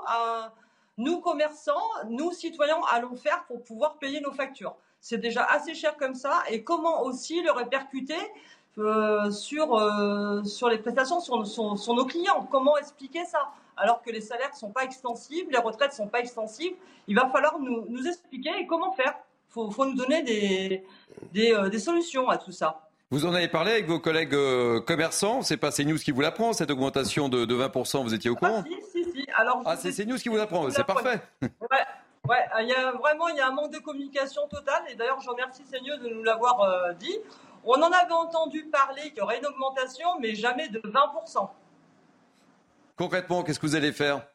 nous commerçants, nous citoyens, allons faire pour pouvoir payer nos factures. C'est déjà assez cher comme ça. Et comment aussi le répercuter euh, sur, euh, sur les prestations, sur, sur, nos clients? Comment expliquer ça? Alors que les salaires ne sont pas extensibles, les retraites ne sont pas extensibles. Il va falloir nous, nous expliquer et comment faire. Il faut, faut, nous donner des, des, euh, des solutions à tout ça.
Vous en avez parlé avec vos collègues euh, commerçants C'est pas CNews qui vous l'apprend, cette augmentation de, de 20%, vous étiez au courant?
ah, si, Alors,
ah, c'est CNews qui vous l'apprend, c'est parfait.
Ouais, ouais, il y a vraiment il y a un manque de communication totale, et d'ailleurs je remercie CNews de nous l'avoir euh, dit. On en avait entendu parler qu'il y aurait une augmentation, mais jamais de 20%.
Concrètement, qu'est-ce que vous allez faire?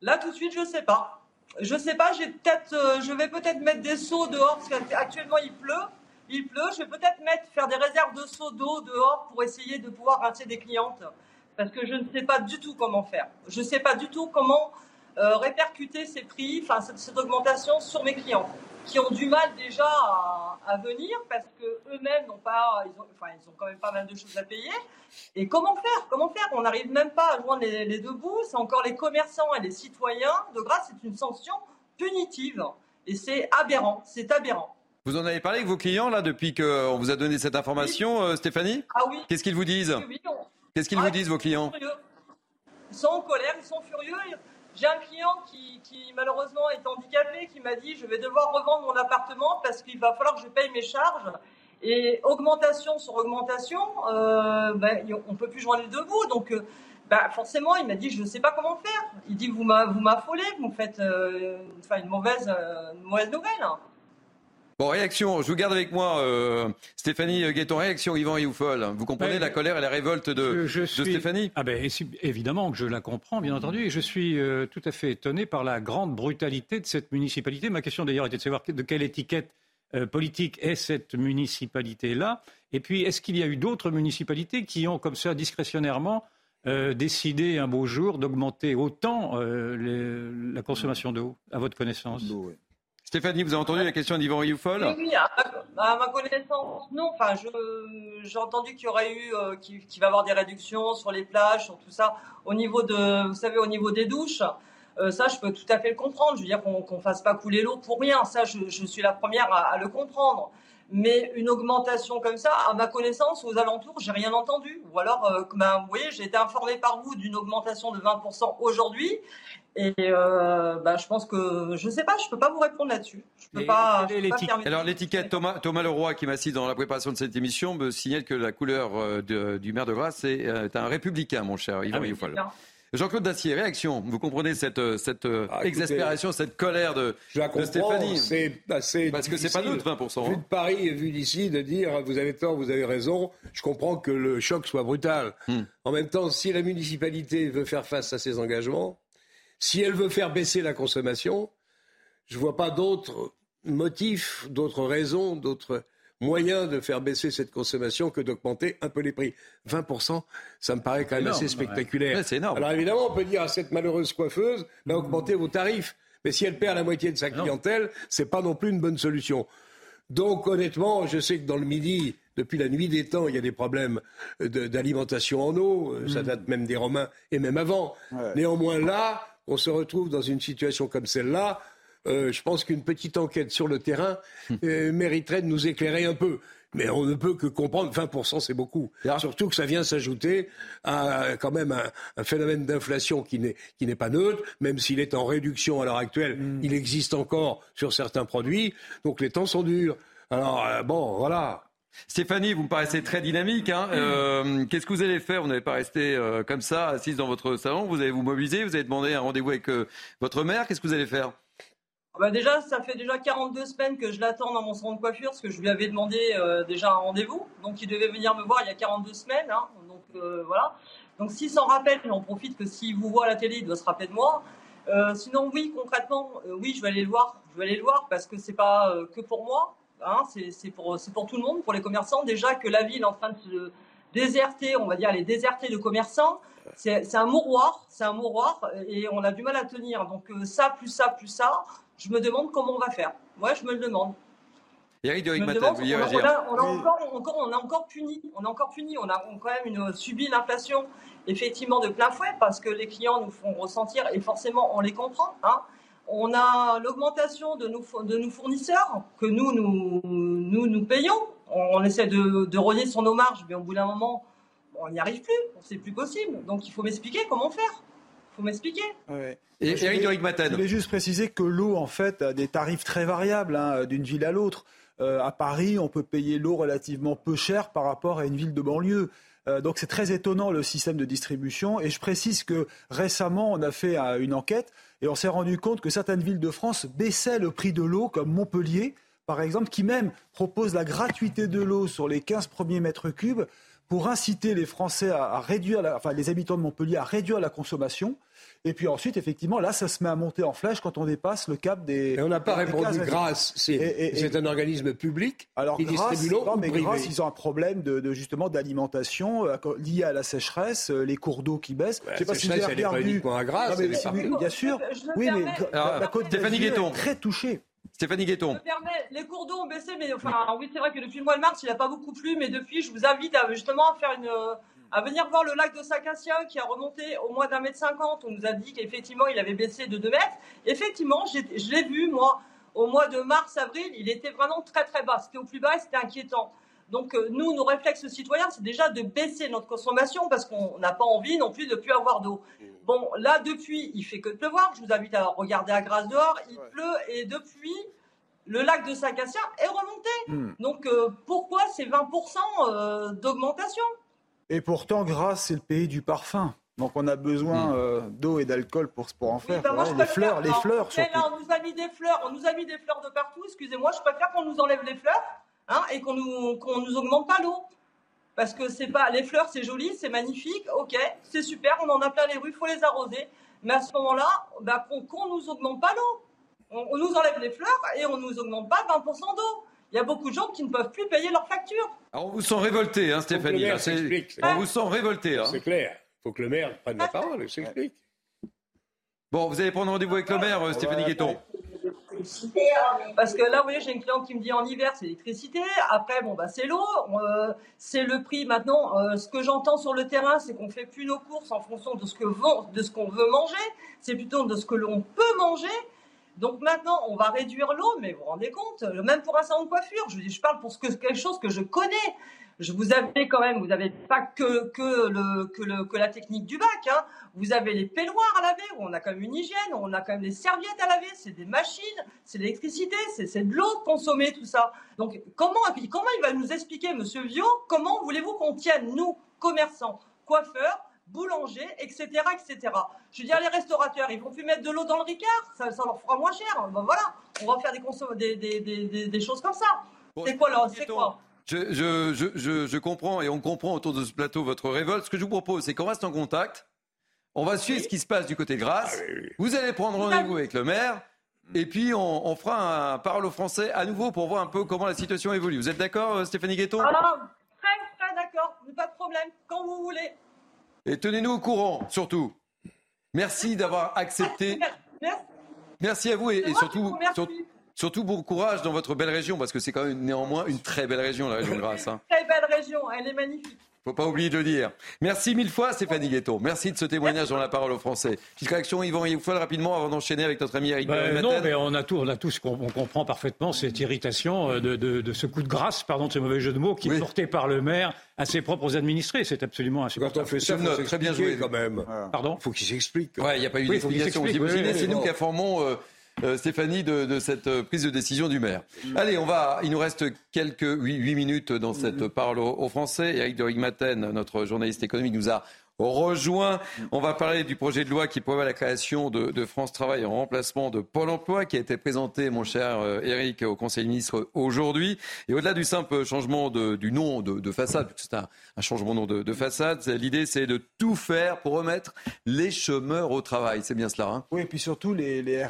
Là, tout de suite, je ne sais pas. Je ne sais pas, peut-être, euh, je vais peut-être mettre des seaux dehors, parce qu'actuellement il pleut il pleut, je vais peut-être mettre, faire des réserves de seaux d'eau dehors pour essayer de pouvoir rincer des clientes. Parce que je ne sais pas du tout comment faire. Je ne sais pas du tout comment euh, répercuter ces prix, enfin cette, augmentation sur mes clients, qui ont du mal déjà à, venir parce que eux-mêmes n'ont pas, ils ont, enfin ils ont quand même pas mal de choses à payer. Et comment faire? Comment faire? On n'arrive même pas à joindre les, les deux bouts. C'est encore les commerçants et les citoyens. De grâce, c'est une sanction punitive et c'est aberrant. C'est aberrant.
Vous en avez parlé avec vos clients là depuis qu'on vous a donné cette information, euh, Stéphanie?
Ah oui.
Qu'est-ce qu'ils vous disent? Qu'est-ce qu'ils vous disent vos clients
Ils sont en colère, ils sont furieux. J'ai un client qui, malheureusement est handicapé qui m'a dit je vais devoir revendre mon appartement parce qu'il va falloir que je paye mes charges. Et augmentation sur augmentation, euh, ben, on ne peut plus joindre les deux bouts. Donc euh, ben, forcément, il m'a dit je ne sais pas comment faire. Il dit vous m'affolez, vous me faites une, mauvaise, une mauvaise nouvelle.
Bon, réaction, je vous garde avec moi, euh, Stéphanie Guetton. Réaction, Yvan Rioufol. Vous comprenez la colère et la révolte de, Stéphanie
Ah ben, évidemment que je la comprends, bien entendu. Et je suis euh, tout à fait étonné par la grande brutalité de cette municipalité. Ma question d'ailleurs était de savoir de quelle étiquette euh, politique est cette municipalité-là. Et puis, est-ce qu'il y a eu d'autres municipalités qui ont, comme ça, discrétionnairement, décidé un beau jour d'augmenter autant la consommation d'eau, à votre connaissance?
Stéphanie, vous avez entendu la question d'Yvan Rioufol
Oui, à, ma, connaissance, non. Enfin, j'ai entendu qu'il y aurait eu, euh, qu'il va y avoir des réductions sur les plages, sur tout ça. Au niveau de, vous savez, au niveau des douches, euh, ça, je peux tout à fait le comprendre. Je veux dire qu'on ne fasse pas couler l'eau pour rien. Ça, je, suis la première à, le comprendre. Mais une augmentation comme ça, à ma connaissance, aux alentours, j'ai rien entendu. Ou alors, euh, ben, vous voyez, j'ai été informé par vous d'une augmentation de 20% aujourd'hui. Et euh, bah, je pense que je ne sais pas, je ne peux pas vous répondre là-dessus. Je peux pas.
Alors l'étiquette Thomas, Thomas Leroy qui m'assiste dans la préparation de cette émission me signale que la couleur euh, du maire de Grasse est, euh, un républicain, mon cher Yvan ah Jean-Claude Dacier, réaction. Vous comprenez cette, euh, cette ah, exaspération, cette colère de, de Stéphanie
C'est assez
Parce que c'est pas neutre, 20%.
Vu de Paris et vu d'ici, de dire vous avez tort, vous avez raison, je comprends que le choc soit brutal. Hmm. En même temps, si la municipalité veut faire face à ses engagements, si elle veut faire baisser la consommation, je ne vois pas d'autres motifs, d'autres raisons, d'autres moyens de faire baisser cette consommation que d'augmenter un peu les prix. 20%, ça me paraît quand même assez spectaculaire. Alors évidemment, on peut dire à cette malheureuse coiffeuse, bah, augmentez vos tarifs. Mais si elle perd la moitié de sa clientèle, ce n'est pas non plus une bonne solution. Donc honnêtement, je sais que dans le Midi, depuis la nuit des temps, il y a des problèmes d'alimentation en eau. Ça mm. date même des Romains et même avant. Néanmoins là, on se retrouve dans une situation comme celle-là, euh, je pense qu'une petite enquête sur le terrain euh, mériterait de nous éclairer un peu. Mais on ne peut que comprendre, 20% c'est beaucoup. Surtout que ça vient s'ajouter à quand même un, un phénomène d'inflation qui n'est, pas neutre, même s'il est en réduction à l'heure actuelle, il existe encore sur certains produits. Donc les temps sont durs. Alors euh, bon, voilà.
Stéphanie, vous me paraissez très dynamique. Hein. Euh, Qu'est-ce que vous allez faire? Vous n'allez pas rester euh, comme ça, assise dans votre salon? Vous allez vous mobiliser. Vous allez demander un rendez-vous avec euh, votre mère. Qu'est-ce que vous allez faire?
Bah déjà, ça fait déjà 42 semaines que je l'attends dans mon salon de coiffure, parce que je lui avais demandé euh, déjà un rendez-vous. Donc, il devait venir me voir il y a 42 semaines. hein. Donc, euh, voilà. Donc, s'il s'en rappelle, j'en profite que s'il vous voit à la télé, il doit se rappeler de moi. Euh, sinon, oui, concrètement, euh, oui, je vais aller le voir. Je vais aller le voir parce que c'est pas euh, que pour moi. Hein, c'est pour, tout le monde, pour les commerçants. Déjà que la ville est en train de se déserter, on va dire, les désertés de commerçants. C'est un mouroir, c'est un mouroir et on a du mal à tenir. Donc, euh, ça, plus ça, plus ça, je me demande comment on va faire. Ouais, je me le demande.
Eric Matin,
on, a,
réagir
on a- on a encore, encore- on a encore puni, on a encore puni, on a on a quand même une, subi l'inflation effectivement de plein fouet parce que les clients nous font ressentir et forcément on les comprend. Hein. On a l'augmentation de nos, fo- de nos fournisseurs que nous nous, nous, nous payons. On, on essaie de, de rogner sur nos marges, mais au bout d'un moment, on n'y arrive plus, c'est plus possible. Donc il faut m'expliquer comment faire. Il faut m'expliquer.
Ouais.
Et Eric.
Je voulais juste préciser que l'eau, en fait, a des tarifs très variables hein, d'une ville à l'autre. Euh, à Paris, on peut payer l'eau relativement peu cher par rapport à une ville de banlieue. Euh, donc c'est très étonnant le système de distribution. Et je précise que récemment, on a fait euh, une enquête et on s'est rendu compte que certaines villes de France baissaient le prix de l'eau, comme Montpellier, par exemple, qui même propose la gratuité de l'eau sur les 15 premiers mètres cubes pour inciter les Français à, réduire, enfin les habitants de Montpellier à réduire la consommation. Et puis ensuite, effectivement, là, ça se met à monter en flèche quand on dépasse le cap des.
Et on n'a pas répondu
15
grâce. C'est un organisme public
alors,
qui
grâce,
distribue l'eau
non,
ou
mais
privé
grâce, ils ont un problème de, de, justement d'alimentation euh, lié à la sécheresse, euh, les cours d'eau qui baissent.
Ouais,
Je sais pas
la
si vous
sécheresse,
avez
elle est pas
regardé.
uniquement à Grasse,
Non, mais
est
oui, bien sûr.
Je
Oui, mais
Alors,
la côte
Stéphanie
d'Azur est très touchée.
Stéphanie Guetton.
Je me permets, les cours d'eau ont baissé, mais enfin, oui, c'est vrai que depuis le mois de mars, il n'a pas beaucoup plu, mais depuis, je vous invite à, justement à faire une, à venir voir le lac de Sacacia qui a remonté au mois d'un mètre cinquante. On nous a dit qu'effectivement, il avait baissé de 2 mètres. Effectivement, j'ai- je l'ai vu, moi, au mois de mars, avril, il était vraiment très, très bas. C'était au plus bas et c'était inquiétant. Donc, euh, nous, nos réflexes citoyens, c'est déjà de baisser notre consommation parce qu'on n'a pas envie non plus de plus avoir d'eau. Bon, là, depuis, il fait que de pleuvoir. Je vous invite à regarder à Grasse dehors. Il pleut et depuis, le lac de Saint-Cassien est remonté.
Hmm.
Donc, euh, pourquoi ces 20% euh, d'augmentation?
Et pourtant, Grasse, c'est le pays du parfum. Donc on a besoin
Hmm.
euh, d'eau et d'alcool pour, pour en faire.
Moi,
Ouais,
je
les fleurs, les fleurs.
Là, on nous a mis des fleurs, on nous a mis des fleurs de partout. Excusez-moi, je préfère qu'on nous enlève les fleurs hein, et qu'on nous, qu'on nous augmente pas l'eau. Parce que c'est pas les fleurs, c'est joli, c'est magnifique, ok, c'est super, on en a plein les rues, faut les arroser. Mais à ce moment-là, bah, qu'on qu'on nous augmente pas l'eau. On, on nous enlève les fleurs et on nous augmente pas 20% d'eau. Il y a beaucoup de gens qui ne peuvent plus payer leurs factures.
Alors, on vous sent révolté, hein, Stéphanie. là. On vous sent révolté. hein.
C'est clair. Il faut que le maire prenne la parole et s'explique.
Bon, vous allez prendre rendez-vous avec le maire, euh, Stéphanie Guetton.
Parce que là, vous voyez, j'ai une cliente qui me dit en hiver, c'est l'électricité. Après, bon, bah, c'est l'eau. Euh, c'est le prix. Maintenant, euh, ce que j'entends sur le terrain, c'est qu'on fait plus nos courses en fonction de ce que vend- de ce qu'on veut manger. C'est plutôt de ce que l'on peut manger. Donc maintenant, on va réduire l'eau, mais vous vous rendez compte, même pour un salon de coiffure, je, parle pour ce que, quelque chose que je connais. Je vous avez quand même, vous n'avez pas que, que, le, que, le, que la technique du bac. Hein. Vous avez les peignoirs à laver, où on a quand même une hygiène, on a quand même les serviettes à laver, c'est des machines, c'est l'électricité, c'est de l'eau consommée, tout ça. Donc comment, comment il va nous expliquer, Monsieur Viau, comment voulez-vous qu'on tienne, nous, commerçants, coiffeurs, boulangers, etc., etc. Je veux dire, les restaurateurs, ils vont plus mettre de l'eau dans le ricard, ça, ça leur fera moins cher. Ben voilà, on va faire des, consom- des, des, des, des, des choses comme ça. c'est quoi là C'est quoi
Je, je, je, je, je comprends et on comprend autour de ce plateau votre révolte. Ce que je vous propose, c'est qu'on reste en contact. On va suivre ce qui se passe du côté de Grasse. Vous allez prendre rendez-vous avec le maire. Et puis, on, on fera un parole aux Français à nouveau pour voir un peu comment la situation évolue. Vous êtes d'accord, euh, Stéphanie Guetton?
Alors, très, très d'accord, pas de problème, quand vous voulez.
Et tenez-nous au courant, surtout. Merci d'avoir accepté.
Merci.
Merci à vous et, surtout,
vous remercie.
sur- surtout bon courage dans votre belle région, parce que c'est quand même néanmoins une très belle région, la région de Grasse. hein.
Très belle région, elle est magnifique.
Faut pas oublier de le dire. Merci mille fois, Stéphanie Guetton. Merci de ce témoignage dans la parole aux Français. Petite réaction, Yvan Folle, rapidement, avant d'enchaîner avec notre ami Eric
ben, Non, mais on a tout, on a tout ce qu'on comprend parfaitement, cette irritation euh, de, de, de, ce coup de grâce, pardon de ce mauvais jeu de mots, qui est porté par le maire à ses propres administrés. C'est absolument
insupportable. Quand on fait ça, faut très bien joué quand même.
Pardon
Faut qu'il s'explique.
Ouais, il n'y a pas eu d'explication. Vous imaginez, c'est nous qui informons. Euh, Stéphanie, de, cette euh, prise de décision du maire. Allez, on va. Il nous reste quelques huit minutes dans cette parole aux, Français. Eric de Rigmaten, notre journaliste économique, nous a rejoint. On va parler du projet de loi qui prévoit la création de, France Travail en remplacement de Pôle Emploi, qui a été présenté, mon cher Eric, euh, au Conseil des ministres aujourd'hui. Et au-delà du simple changement du nom de, façade, c'est un, changement de nom de, façade, l'idée c'est de tout faire pour remettre les chômeurs au travail. C'est bien cela. Hein?
Oui, et puis surtout les, les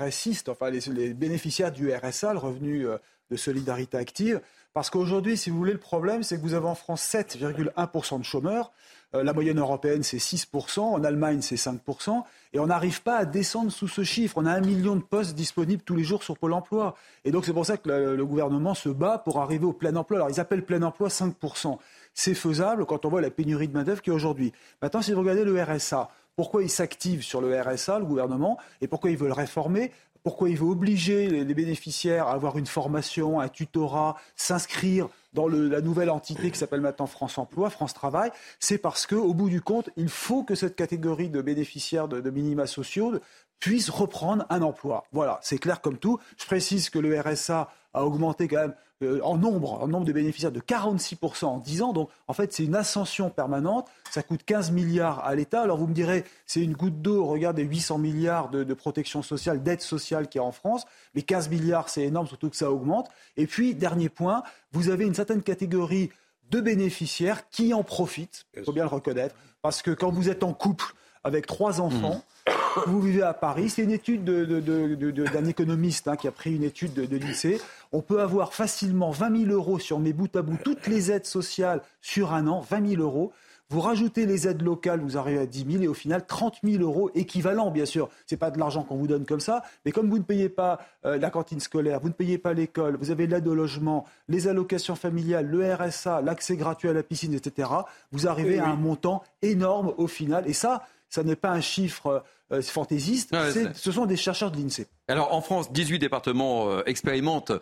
enfin les, bénéficiaires du RSA, le revenu euh, de solidarité active. Parce qu'aujourd'hui, si vous voulez, le problème, c'est que vous avez en France 7,1% de chômeurs. Euh, la moyenne européenne, c'est 6%. En Allemagne, c'est 5%. Et on n'arrive pas à descendre sous ce chiffre. On a un million de postes disponibles tous les jours sur Pôle emploi. Et donc, c'est pour ça que le, gouvernement se bat pour arriver au plein emploi. Alors, ils appellent plein emploi 5%. C'est faisable quand on voit la pénurie de main-d'œuvre qu'il y a aujourd'hui. Maintenant, si vous regardez le RSA, pourquoi il s'active sur le RSA, le gouvernement, et pourquoi ils veulent réformer pourquoi il veut obliger les bénéficiaires à avoir une formation, un tutorat, s'inscrire dans la nouvelle entité qui s'appelle maintenant France Emploi, France Travail, c'est parce qu'au bout du compte, il faut que cette catégorie de bénéficiaires de, minima sociaux puisse reprendre un emploi. Voilà, c'est clair comme tout. Je précise que le RSA a augmenté quand même euh, en nombre, en nombre de bénéficiaires de 46% en 10 ans. Donc, en fait, c'est une ascension permanente. Ça coûte 15 milliards à l'État. Alors, vous me direz, c'est une goutte d'eau. Regardez, 800 milliards de, de protection sociale, d'aide sociale qu'il y a en France. Mais 15 milliards, c'est énorme, surtout que ça augmente. Et puis, dernier point, vous avez une certaine catégorie de bénéficiaires qui en profitent. Il faut bien le reconnaître. Parce que quand vous êtes en couple avec trois enfants, mmh. vous vivez à Paris. C'est une étude d'un économiste hein, qui a pris une étude de, lycée. On peut avoir facilement 20 000 euros sur mes bout à bout, toutes les aides sociales sur un an, 20 000 euros. Vous rajoutez les aides locales, vous arrivez à 10 000 et au final 30 000 euros équivalent, bien sûr. Ce n'est pas de l'argent qu'on vous donne comme ça, mais comme vous ne payez pas euh, la cantine scolaire, vous ne payez pas l'école, vous avez l'aide au logement, les allocations familiales, le RSA, l'accès gratuit à la piscine, etc., vous arrivez à un montant énorme au final. Et ça, ça n'est pas un chiffre euh, fantaisiste, ce sont des chercheurs de l'INSEE.
Alors en France, 18 départements euh, expérimentent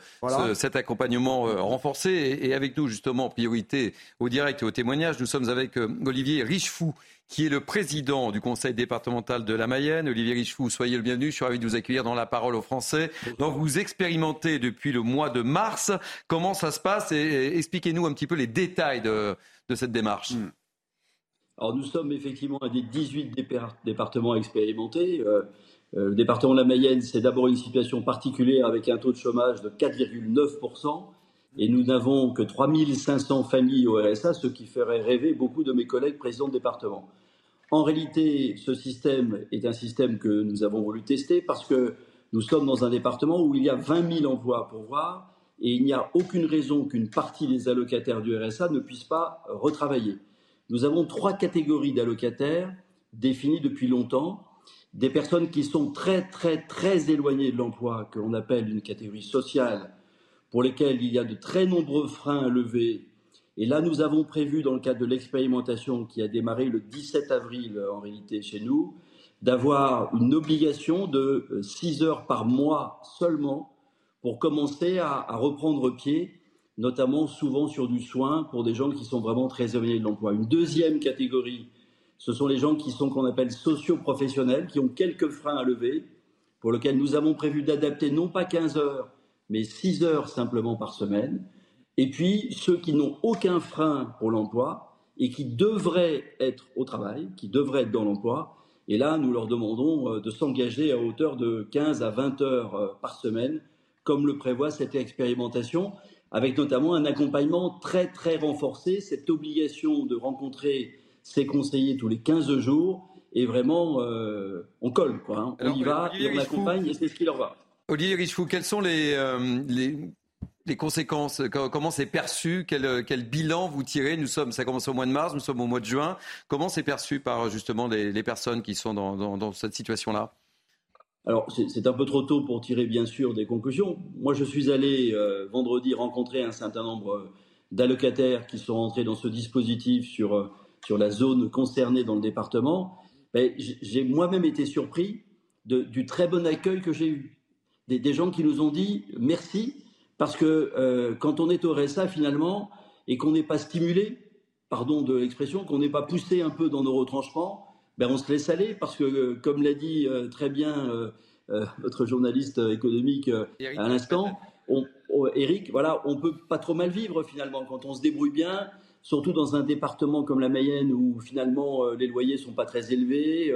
cet accompagnement euh, renforcé et, avec nous justement en priorité au direct et au témoignage, nous sommes avec Olivier Richefou qui est le président du conseil départemental de la Mayenne. Olivier Richefou, soyez le bienvenu. Je suis ravi de vous accueillir dans la parole aux Français. Donc vous expérimentez depuis le mois de mars. Comment ça se passe? Et, expliquez-nous un petit peu les détails de, cette démarche. Hmm.
Alors nous sommes effectivement un des 18 départements expérimentés. Euh, euh, le département de la Mayenne, c'est d'abord une situation particulière avec un taux de chômage de 4,9%. Et nous n'avons que 3500 familles au RSA, ce qui ferait rêver beaucoup de mes collègues présidents de département. En réalité, ce système est un système que nous avons voulu tester parce que nous sommes dans un département où il y a 20 000 emplois pour voir et il n'y a aucune raison qu'une partie des allocataires du RSA ne puisse pas retravailler. Nous avons trois catégories d'allocataires définies depuis longtemps. Des personnes qui sont très, très, très éloignées de l'emploi, que l'on appelle une catégorie sociale, pour lesquelles il y a de très nombreux freins à lever. Et là, nous avons prévu, dans le cadre de l'expérimentation qui a démarré le 17 avril en réalité chez nous, d'avoir une obligation de 6 heures par mois seulement pour commencer à reprendre pied notamment souvent sur du soin pour des gens qui sont vraiment très éloignés de l'emploi. Une deuxième catégorie, ce sont les gens qui sont qu'on appelle socio-professionnels, qui ont quelques freins à lever, pour lesquels nous avons prévu d'adapter non pas 15 heures, mais 6 heures simplement par semaine. Et puis ceux qui n'ont aucun frein pour l'emploi et qui devraient être au travail, qui devraient être dans l'emploi. Et là, nous leur demandons euh, de s'engager à hauteur de 15 à 20 heures euh, par semaine, comme le prévoit cette expérimentation avec notamment un accompagnement très très renforcé, cette obligation de rencontrer ses conseillers tous les 15 jours, et vraiment, euh, on colle, quoi, hein. on y va et on accompagne, et c'est ce qui leur va.
Olivier Richefou, quelles sont les, euh, les, les, conséquences? Comment c'est perçu? Quel, quel, bilan vous tirez? Nous sommes, ça commence au mois de mars, nous sommes au mois de juin. Comment c'est perçu par justement les, les, personnes qui sont dans, dans, dans cette situation-là?
Alors, c'est un peu trop tôt pour tirer, bien sûr, des conclusions. Moi, je suis allé euh, vendredi rencontrer un certain nombre euh, d'allocataires qui sont rentrés dans ce dispositif sur euh, sur la zone concernée dans le département, j'ai moi-même été surpris du très bon accueil que j'ai eu. Des, gens qui nous ont dit merci, parce que quand on est au RSA finalement, et qu'on n'est pas stimulé, pardon de l'expression, qu'on n'est pas poussé un peu dans nos retranchements, ben on se laisse aller, parce que euh, comme l'a dit euh, très bien notre journaliste économique à l'instant, Eric, voilà, on peut pas trop mal vivre finalement quand on se débrouille bien, surtout dans un département comme la Mayenne où finalement les loyers sont pas très élevés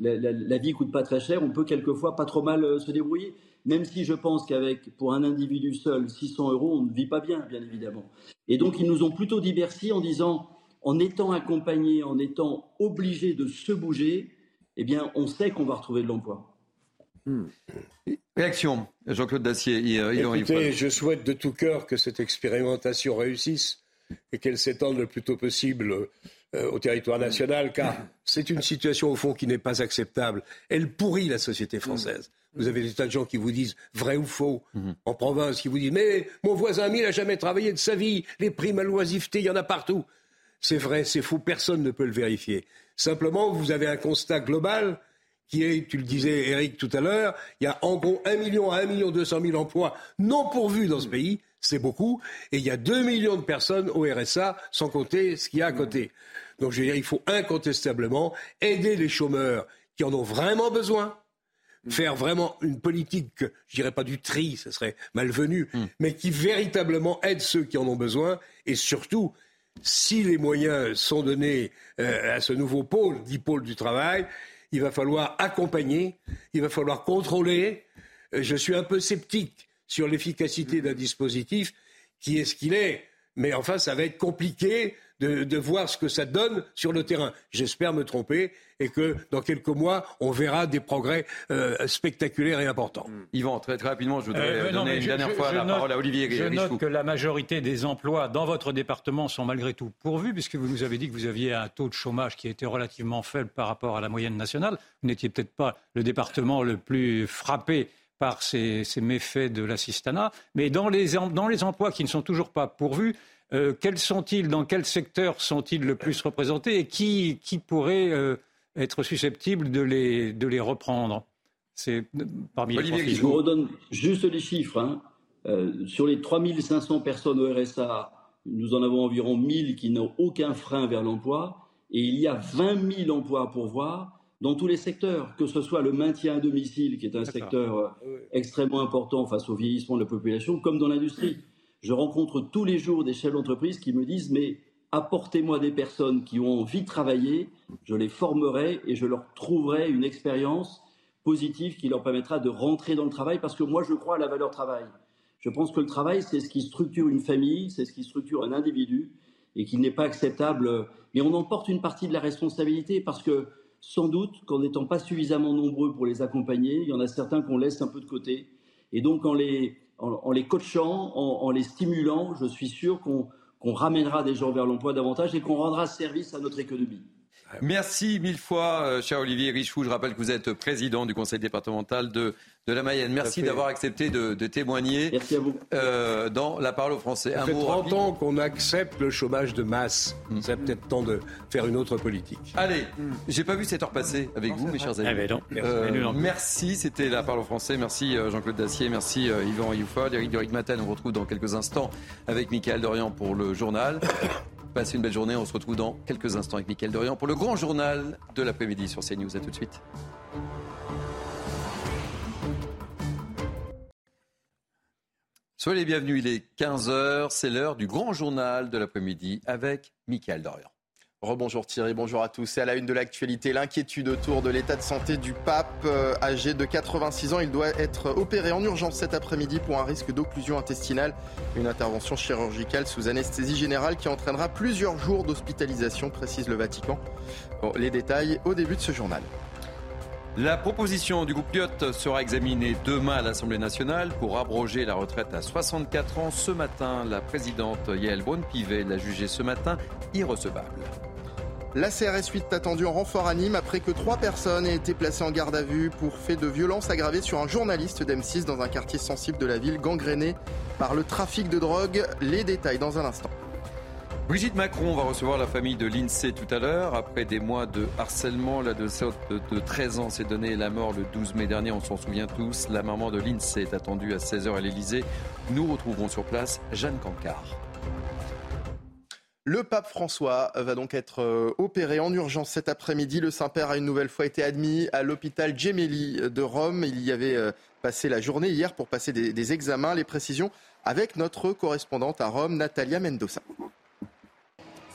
la, la, vie coûte pas très cher, on peut quelquefois pas trop mal euh, se débrouiller. Même si je pense qu'avec, pour un individu seul, 600 euros, on ne vit pas bien, bien évidemment. Et donc, ils nous ont plutôt diversifié en disant, en étant accompagnés, en étant obligés de se bouger, eh bien, on sait qu'on va retrouver de l'emploi.
Hmm. Réaction, Jean-Claude Dacier.
Écoutez, je souhaite de tout cœur que cette expérimentation réussisse et qu'elle s'étende le plus tôt possible euh, au territoire national, car c'est une situation au fond qui n'est pas acceptable. Elle pourrit la société française. Vous avez des tas de gens qui vous disent vrai ou faux mhm. en province, qui vous disent mais mon voisin ami n'a jamais travaillé de sa vie, les primes à l'oisiveté, il y en a partout. C'est vrai, c'est faux, personne ne peut le vérifier. Simplement, vous avez un constat global qui est, tu le disais Eric tout à l'heure, il y a en gros 1 million à 1 million 200 000 emplois non pourvus dans ce pays, c'est beaucoup, et il y a 2 millions de personnes au RSA, sans compter ce qu'il y a à côté. Donc je veux dire, il faut incontestablement aider les chômeurs qui en ont vraiment besoin, faire vraiment une politique, je dirais pas du tri, ce serait malvenu, mm. mais qui véritablement aide ceux qui en ont besoin, et surtout, si les moyens sont donnés euh, à ce nouveau pôle, dit pôle du travail, il va falloir accompagner, il va falloir contrôler. Euh, je suis un peu sceptique sur l'efficacité d'un dispositif qui est ce qu'il est, mais enfin, ça va être compliqué de, voir ce que ça donne sur le terrain. J'espère me tromper et que dans quelques mois, on verra des progrès euh, spectaculaires et importants.
Hmm. Yvan, très, très rapidement, je voudrais euh, donner une dernière fois la parole à Olivier
Je note que la majorité des emplois dans votre département sont malgré tout pourvus, puisque vous nous avez dit que vous aviez un taux de chômage qui était relativement faible par rapport à la moyenne nationale. Vous n'étiez peut-être pas le département le plus frappé par ces, méfaits de l'assistanat. Mais dans les, dans les emplois qui ne sont toujours pas pourvus, euh, quels sont-ils Dans quel secteur sont-ils le plus représentés Et qui, pourrait euh, être susceptible de les, de les reprendre?
C'est parmi les Je vous redonne juste les chiffres. Hein. Euh, sur les 3500 personnes au RSA, nous en avons environ 1000 qui n'ont aucun frein vers l'emploi. Et il y a 20 000 emplois à pourvoir dans tous les secteurs, que ce soit le maintien à domicile, qui est un secteur extrêmement important face au vieillissement de la population, comme dans l'industrie. Je rencontre tous les jours des chefs d'entreprise qui me disent mais apportez-moi des personnes qui ont envie de travailler, je les formerai et je leur trouverai une expérience positive qui leur permettra de rentrer dans le travail parce que moi je crois à la valeur travail. Je pense que le travail c'est ce qui structure une famille, c'est ce qui structure un individu et qu'il n'est pas acceptable. Mais on en porte une partie de la responsabilité parce que sans doute qu'en n'étant pas suffisamment nombreux pour les accompagner, il y en a certains qu'on laisse un peu de côté. Et donc en les, en, les coachant, en, les stimulant, je suis sûr qu'on ramènera des gens vers l'emploi davantage et qu'on rendra service à notre économie.
Merci mille fois, euh, cher Olivier Richou. Je rappelle que vous êtes président du conseil départemental de, de la Mayenne. Merci d'avoir accepté de, témoigner
Merci à vous.
Euh, dans la parole aux Français.
Ça fait 30 ans qu'on accepte le chômage de masse. C'est peut-être temps de faire une autre politique.
Allez, mm. j'ai pas vu cette heure passer avec vous, mes chers amis.
Eh ben
euh, merci, c'était la parole aux Français. Merci Jean-Claude Dacier, merci Yvan Youfol, Eric Duric Matin. On vous retrouve dans quelques instants avec Michael Dorian pour le journal. Passez une belle journée. On se retrouve dans quelques instants avec Mickaël Dorian pour le grand journal de l'après-midi sur CNews. A tout de suite. Soyez les bienvenus, il est 15h, c'est l'heure du grand journal de l'après-midi avec Mickaël Dorian.
Rebonjour Thierry, bonjour à tous. Et à la une de l'actualité, l'inquiétude autour de l'état de santé du pape. Euh, âgé de 86 ans, il doit être opéré en urgence cet après-midi pour un risque d'occlusion intestinale. Une intervention chirurgicale sous anesthésie générale qui entraînera plusieurs jours d'hospitalisation, précise le Vatican. les détails au début de ce journal.
La proposition du groupe Lyot sera examinée demain à l'Assemblée nationale pour abroger la retraite à 64 ans. Ce matin, la présidente Yael Braun-Pivet l'a jugée ce matin irrecevable.
La CRS 8 attendue en renfort à Nîmes après que trois personnes aient été placées en garde à vue pour fait de violence aggravée sur un journaliste d'M6 dans un quartier sensible de la ville gangréné par le trafic de drogue. Les détails dans un instant.
Brigitte Macron va recevoir la famille de l'INSEE tout à l'heure. Après des mois de harcèlement, l'adolescente de 13 ans s'est donné la mort le 12 mai dernier, on s'en souvient tous. La maman de l'INSEE est attendue à 16h à l'Elysée. Nous retrouverons sur place Jeanne Cancard.
Le pape François va donc être euh, opéré en urgence cet après-midi. Le Saint-Père a une nouvelle fois été admis à l'hôpital Gemelli de Rome. Il y avait euh, passé la journée hier pour passer des, des examens. Les précisions avec notre correspondante à Rome, Natalia Mendoza.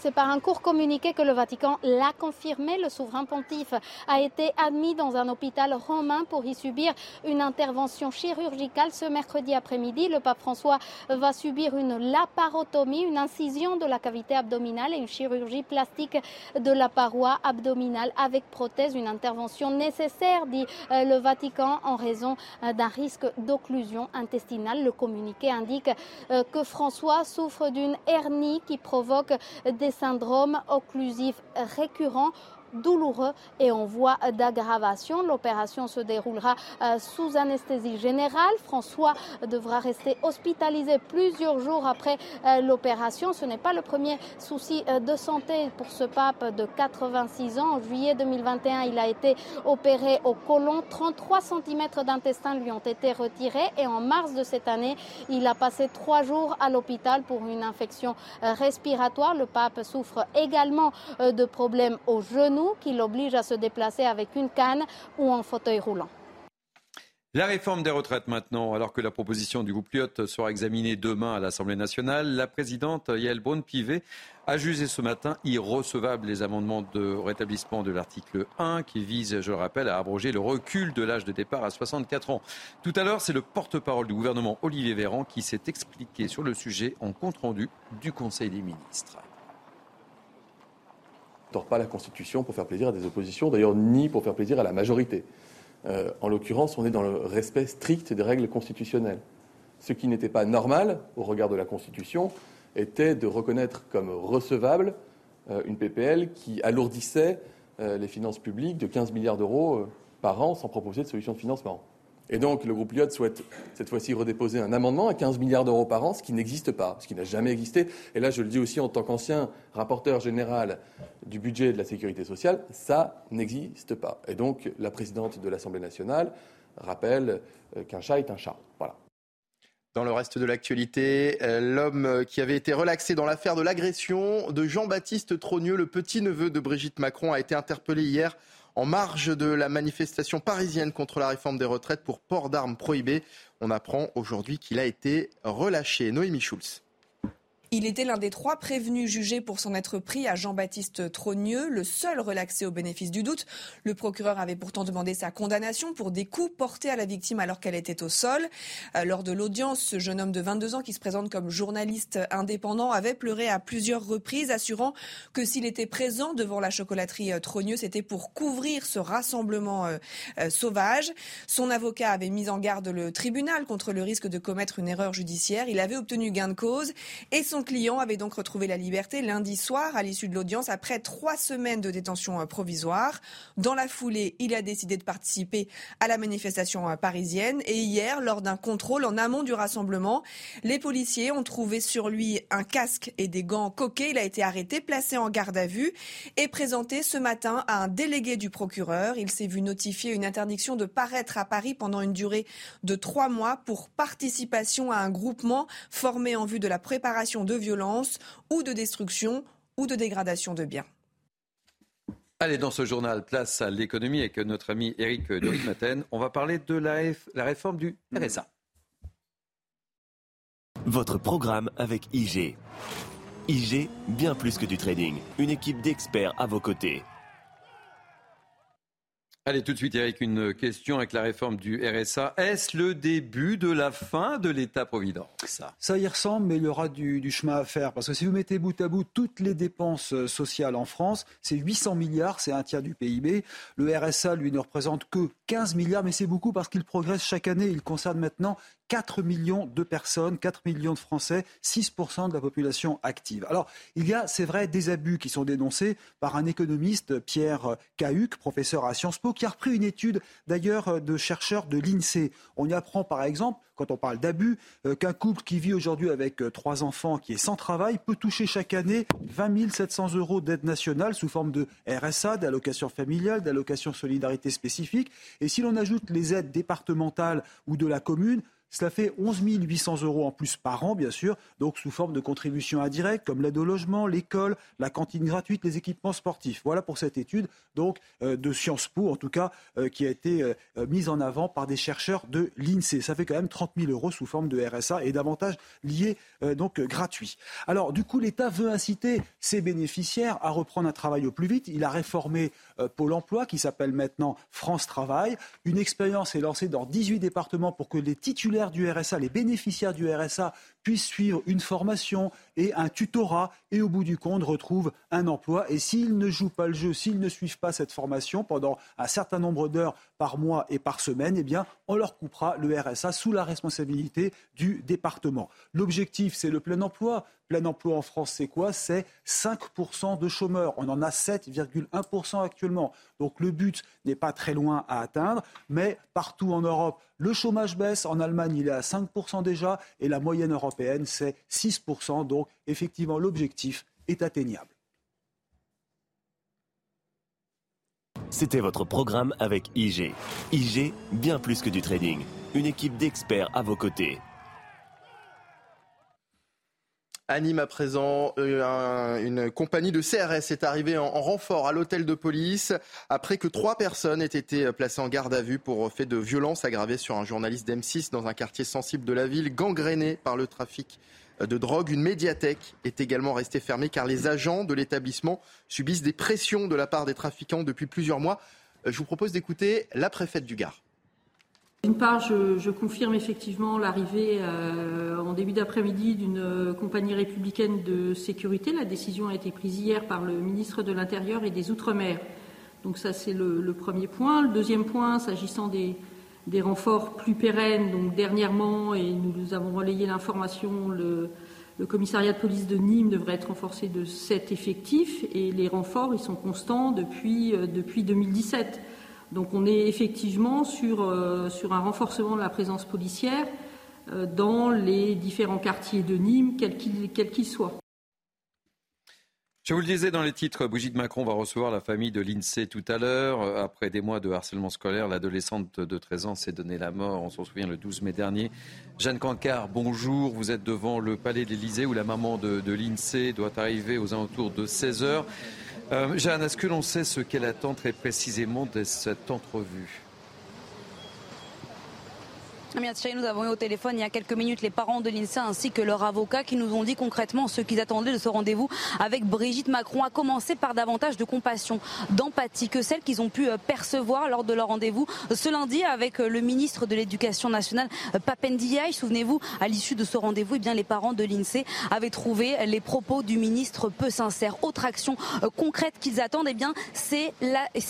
C'est par un court communiqué que le Vatican l'a confirmé. Le souverain pontife a été admis dans un hôpital romain pour y subir une intervention chirurgicale. Ce mercredi après-midi, le pape François va subir une laparotomie, une incision de la cavité abdominale et une chirurgie plastique de la paroi abdominale avec prothèse. Une intervention nécessaire, dit euh, le Vatican, en raison euh, d'un risque d'occlusion intestinale. Le communiqué indique euh, que François souffre d'une hernie qui provoque des syndromes occlusifs récurrents douloureux et en voie d'aggravation. L'opération se déroulera euh, sous anesthésie générale. François devra rester hospitalisé plusieurs jours après euh, l'opération. Ce n'est pas le premier souci euh, de santé pour ce pape de 86 ans. En juillet 2021, il a été opéré au côlon. 33 cm d'intestin lui ont été retirés et en mars de cette année, il a passé trois jours à l'hôpital pour une infection respiratoire. Le pape souffre également de problèmes au genou qui l'oblige à se déplacer avec une canne ou en fauteuil roulant.
La réforme des retraites maintenant, alors que la proposition du groupe Lyot sera examinée demain à l'Assemblée nationale, la présidente Yael Braun-Pivet a jugé ce matin irrecevable les amendements de rétablissement de l'article 1 qui vise, je le rappelle, à abroger le recul de l'âge de départ à 64 ans. Tout à l'heure, c'est le porte-parole du gouvernement Olivier Véran qui s'est expliqué sur le sujet en compte-rendu du Conseil des ministres
tord pas la Constitution pour faire plaisir à des oppositions, d'ailleurs ni pour faire plaisir à la majorité. Euh, en l'occurrence, on est dans le respect strict des règles constitutionnelles. Ce qui n'était pas normal au regard de la Constitution était de reconnaître comme recevable euh, une PPL qui alourdissait euh, les finances publiques de 15 milliards d'euros par an sans proposer de solution de financement. Et donc, le groupe Lyot souhaite cette fois-ci redéposer un amendement à 15 milliards d'euros par an, ce qui n'existe pas, ce qui n'a jamais existé. Et là, je le dis aussi en tant qu'ancien rapporteur général du budget de la sécurité sociale, ça n'existe pas. Et donc, la présidente de l'Assemblée nationale rappelle euh, qu'un chat est un chat. Voilà.
Dans le reste de l'actualité, euh, l'homme qui avait été relaxé dans l'affaire de l'agression de Jean-Baptiste Trogneux, le petit-neveu de Brigitte Macron, a été interpellé hier en marge de la manifestation parisienne contre la réforme des retraites pour port d'armes prohibées. On apprend aujourd'hui qu'il a été relâché. Noémie Schulz.
Il était l'un des trois prévenus jugés pour s'en être pris à Jean-Baptiste Trogneux, le seul relaxé au bénéfice du doute. Le procureur avait pourtant demandé sa condamnation pour des coups portés à la victime alors qu'elle était au sol. Euh, lors de l'audience, ce jeune homme de 22 ans qui se présente comme journaliste indépendant avait pleuré à plusieurs reprises, assurant que s'il était présent devant la chocolaterie euh, Trogneux, c'était pour couvrir ce rassemblement euh, sauvage. Son avocat avait mis en garde le tribunal contre le risque de commettre une erreur judiciaire. Il avait obtenu gain de cause et son son client avait donc retrouvé la liberté lundi soir à l'issue de l'audience après trois semaines de détention euh, provisoire. Dans la foulée, il a décidé de participer à la manifestation euh, parisienne et hier, lors d'un contrôle en amont du rassemblement, les policiers ont trouvé sur lui un casque et des gants coquets. Il a été arrêté, placé en garde à vue et présenté ce matin à un délégué du procureur. Il s'est vu notifier une interdiction de paraître à Paris pendant une durée de trois mois pour participation à un groupement formé en vue de la préparation de violence ou de destruction ou de dégradation de biens.
Allez, dans ce journal, place à l'économie avec notre ami Eric Maten. On va parler de la, la réforme du RSA.
Votre programme avec IG. IG, bien plus que du trading. Une équipe d'experts à vos côtés.
Allez, tout de suite, avec une question avec la réforme du RSA. Est-ce le début de la fin de l'État-providence
Ça? Y ressemble, mais il y aura du, chemin à faire. Parce que si vous mettez bout à bout toutes les dépenses euh, sociales en France, c'est 800 milliards, c'est un tiers du PIB. Le RSA, lui, ne représente que 15 milliards, mais c'est beaucoup parce qu'il progresse chaque année. Il concerne maintenant 4 millions de personnes, 4 millions de Français, 6% de la population active. Alors, il y a, c'est vrai, des abus qui sont dénoncés par un économiste, Pierre Cahuc, professeur à Sciences Po, qui a repris une étude d'ailleurs de chercheurs de l'INSEE. On y apprend par exemple, quand on parle d'abus, qu'un couple qui vit aujourd'hui avec trois enfants, qui est sans travail, peut toucher chaque année 20 700 euros d'aide nationale sous forme de RSA, d'allocation familiale, d'allocation solidarité spécifique. Et si l'on ajoute les aides départementales ou de la commune, cela fait 11 800 euros en plus par an, bien sûr, donc sous forme de contributions indirectes comme l'aide au logement, l'école, la cantine gratuite, les équipements sportifs. Voilà pour cette étude donc euh, de Sciences Po, en tout cas, euh, qui a été euh, mise en avant par des chercheurs de l'INSEE. Ça fait quand même 30 000 euros sous forme de RSA et davantage liés donc gratuits. Alors, du coup, l'État veut inciter ses bénéficiaires à reprendre un travail au plus vite. Il a réformé Pôle emploi, qui s'appelle maintenant France Travail. Une expérience est lancée dans 18 départements pour que les titulaires du RSA, les bénéficiaires du RSA puissent suivre une formation et un tutorat et au bout du compte retrouvent un emploi. Et s'ils ne jouent pas le jeu, s'ils ne suivent pas cette formation pendant un certain nombre d'heures par mois et par semaine, eh bien, on leur coupera le RSA sous la responsabilité du département. L'objectif, c'est le plein emploi. Plein emploi en France, c'est quoi? C'est 5% de chômeurs. On en a 7,1% actuellement. Donc le but n'est pas très loin à atteindre, mais partout en Europe, le chômage baisse. En Allemagne, il est à 5% déjà, et la moyenne européenne, c'est 6%. Donc effectivement, l'objectif est atteignable.
C'était votre programme avec IG. IG, bien plus que du trading. Une équipe d'experts à vos côtés.
Anime à présent, euh, une compagnie de CRS est arrivée en, renfort à l'hôtel de police après que trois personnes aient été placées en garde à vue pour fait de violence aggravée sur un journaliste d'M6 dans un quartier sensible de la ville, gangréné par le trafic de drogue. Une médiathèque est également restée fermée car les agents de l'établissement subissent des pressions de la part des trafiquants depuis plusieurs mois. Euh, je vous propose d'écouter la préfète du Gard.
D'une part, je, confirme effectivement l'arrivée euh, en début d'après-midi d'une compagnie républicaine de sécurité. La décision a été prise hier par le ministre de l'Intérieur et des Outre-mer. Donc ça, c'est le, premier point. Le deuxième point, s'agissant des, renforts plus pérennes, donc dernièrement, et nous avons relayé l'information, le, commissariat de police de Nîmes devrait être renforcé de sept effectifs et les renforts, ils sont constants depuis, euh, depuis 2017. Donc on est effectivement sur, euh, sur un renforcement de la présence policière euh, dans les différents quartiers de Nîmes, quels qu'ils soient.
Je vous le disais dans les titres, Brigitte Macron va recevoir la famille de l'INSEE tout à l'heure. Après des mois de harcèlement scolaire, l'adolescente de 13 ans s'est donné la mort, on s'en souvient, le 12 mai dernier. Jeanne Cancard, bonjour. Vous êtes devant le palais de où la maman de, de l'INSEE doit arriver aux alentours de 16 heures. Euh, Jeanne, est-ce que l'on sait ce qu'elle attend très précisément de cette entrevue?
Nous avons eu au téléphone il y a quelques minutes les parents de l'INSEE ainsi que leur avocat qui nous ont dit concrètement ce qu'ils attendaient de ce rendez-vous avec Brigitte Macron, à commencer par davantage de compassion, d'empathie que celle qu'ils ont pu euh, percevoir lors de leur rendez-vous ce lundi avec euh, le ministre de l'Éducation nationale, euh, Papendiaï. Souvenez-vous, à l'issue de ce rendez-vous, eh bien, les parents de l'INSEE avaient trouvé les propos du ministre peu sincères. Autre action concrète qu'ils attendent, eh bien, c'est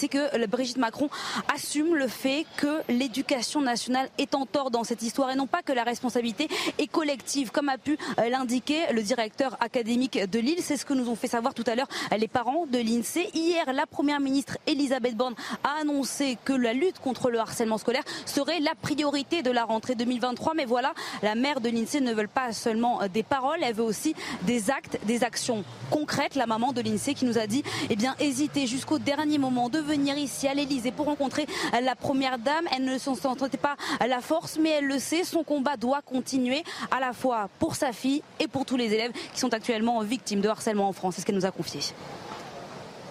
que Brigitte Macron assume le fait que l'éducation nationale est en tort dans cette histoire et non pas que la responsabilité est collective, comme a pu euh, l'indiquer le directeur académique de Lille. C'est ce que nous ont fait savoir tout à l'heure les parents de l'INSEE. Hier, la première ministre Elisabeth Borne a annoncé que la lutte contre le harcèlement scolaire serait la priorité de la rentrée 2023. Mais voilà, la maire de l'INSEE ne veut pas seulement euh, des paroles, elle veut aussi des actes, des actions concrètes. La maman de l'INSEE qui nous a dit, eh bien, hésiter jusqu'au dernier moment de venir ici à l'Elysée pour rencontrer la première dame. Elle ne s'en sentait pas la force, mais elle le sait, son combat doit continuer à la fois pour sa fille et pour tous les élèves qui sont actuellement victimes de harcèlement en France. C'est ce qu'elle nous a confié.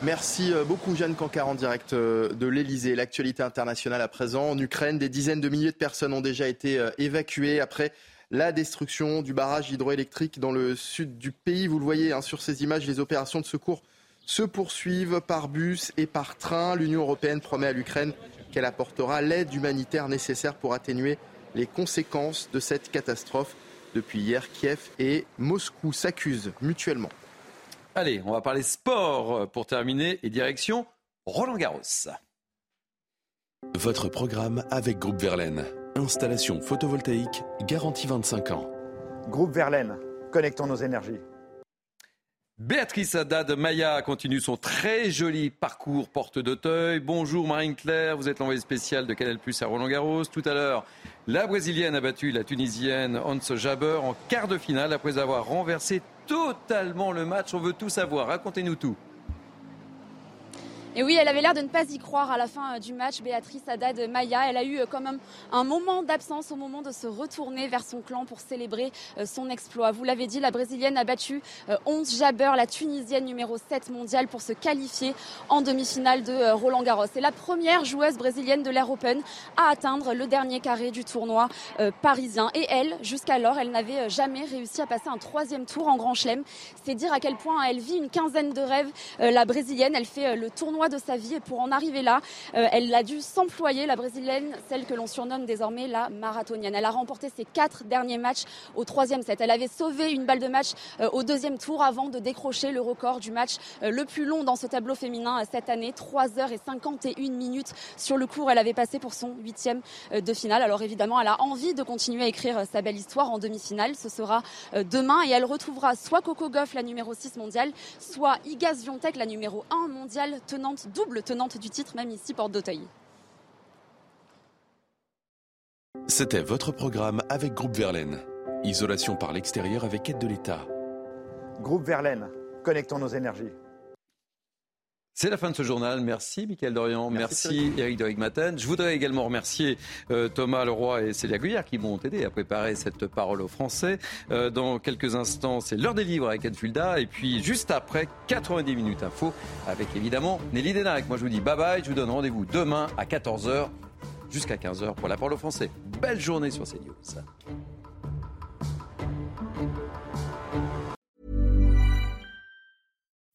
Merci euh, beaucoup Jeanne Cancar en direct euh, de l'Elysée. L'actualité internationale à présent. En Ukraine, des dizaines de milliers de personnes ont déjà été euh, évacuées après la destruction du barrage hydroélectrique dans le sud du pays. Vous le voyez hein, sur ces images, les opérations de secours se poursuivent par bus et par train. L'Union européenne promet à l'Ukraine qu'elle apportera l'aide humanitaire nécessaire pour atténuer les conséquences de cette catastrophe. Depuis hier, Kiev et Moscou s'accusent mutuellement.
Allez, on va parler sport pour terminer et direction Roland Garros.
Votre programme avec Groupe Verlaine. Installation photovoltaïque garantie 25 ans.
Groupe Verlaine, connectons nos énergies.
Béatrice Haddad Maya continue son très joli parcours porte d'Auteuil. Bonjour Marine-Claire, vous êtes l'envoyée spéciale de Canal Plus à Roland-Garros. Tout à l'heure, la Brésilienne a battu la Tunisienne Hans Jaber en quart de finale après avoir renversé totalement le match. On veut tout savoir, racontez-nous tout.
Et oui, elle avait l'air de ne pas y croire à la fin euh, du match, Béatrice Haddad Maya. Elle a eu euh, quand même un moment d'absence au moment de se retourner vers son clan pour célébrer euh, son exploit. Vous l'avez dit, la Brésilienne a battu 11 Jabber, la Tunisienne numéro 7 mondiale, pour se qualifier en demi-finale de Roland Garros. C'est la première joueuse brésilienne de l'Air Open à atteindre le dernier carré du tournoi parisien. Et elle, jusqu'alors, elle n'avait jamais réussi à passer un troisième tour en Grand Chelem. C'est dire à quel point elle vit une quinzaine de rêves. La Brésilienne, elle fait le tournoi de sa vie. Et pour en arriver là, euh, elle a dû s'employer, la brésilienne, celle que l'on surnomme désormais la marathonienne. Elle a remporté ses quatre derniers matchs au troisième set. Elle avait sauvé une balle de match euh, au deuxième tour avant de décrocher le record du match euh, le plus long dans ce tableau féminin cette année. 3 heures et 51 minutes sur le cours. Elle avait passé pour son huitième de finale. Alors évidemment, elle a envie de continuer à écrire sa belle histoire en demi-finale. Ce sera demain et elle retrouvera soit Coco Goff, la numéro 6 mondiale, soit Iga Swiatek, la numéro 1 mondiale, tenante double tenante du titre, même ici, Porte d'Auteuil.
C'était votre programme avec Groupe Verlaine. Isolation par l'extérieur avec aide de l'État.
Groupe Verlaine, connectons nos énergies.
C'est la fin de ce journal. Merci, Michael Dorian. Merci, Eric Doric Maten. Je voudrais également remercier euh, Thomas Leroy et Célia Guyard qui m'ont aidé à préparer cette parole au français. Euh, dans quelques instants, c'est l'heure des livres avec Ed Fulda. Et puis, juste après, 90 minutes info avec évidemment Nelly Denac. Moi, je vous dis bye bye. Je vous donne rendez-vous demain à 14h jusqu'à 15h pour la parole au français. Belle journée sur CNews.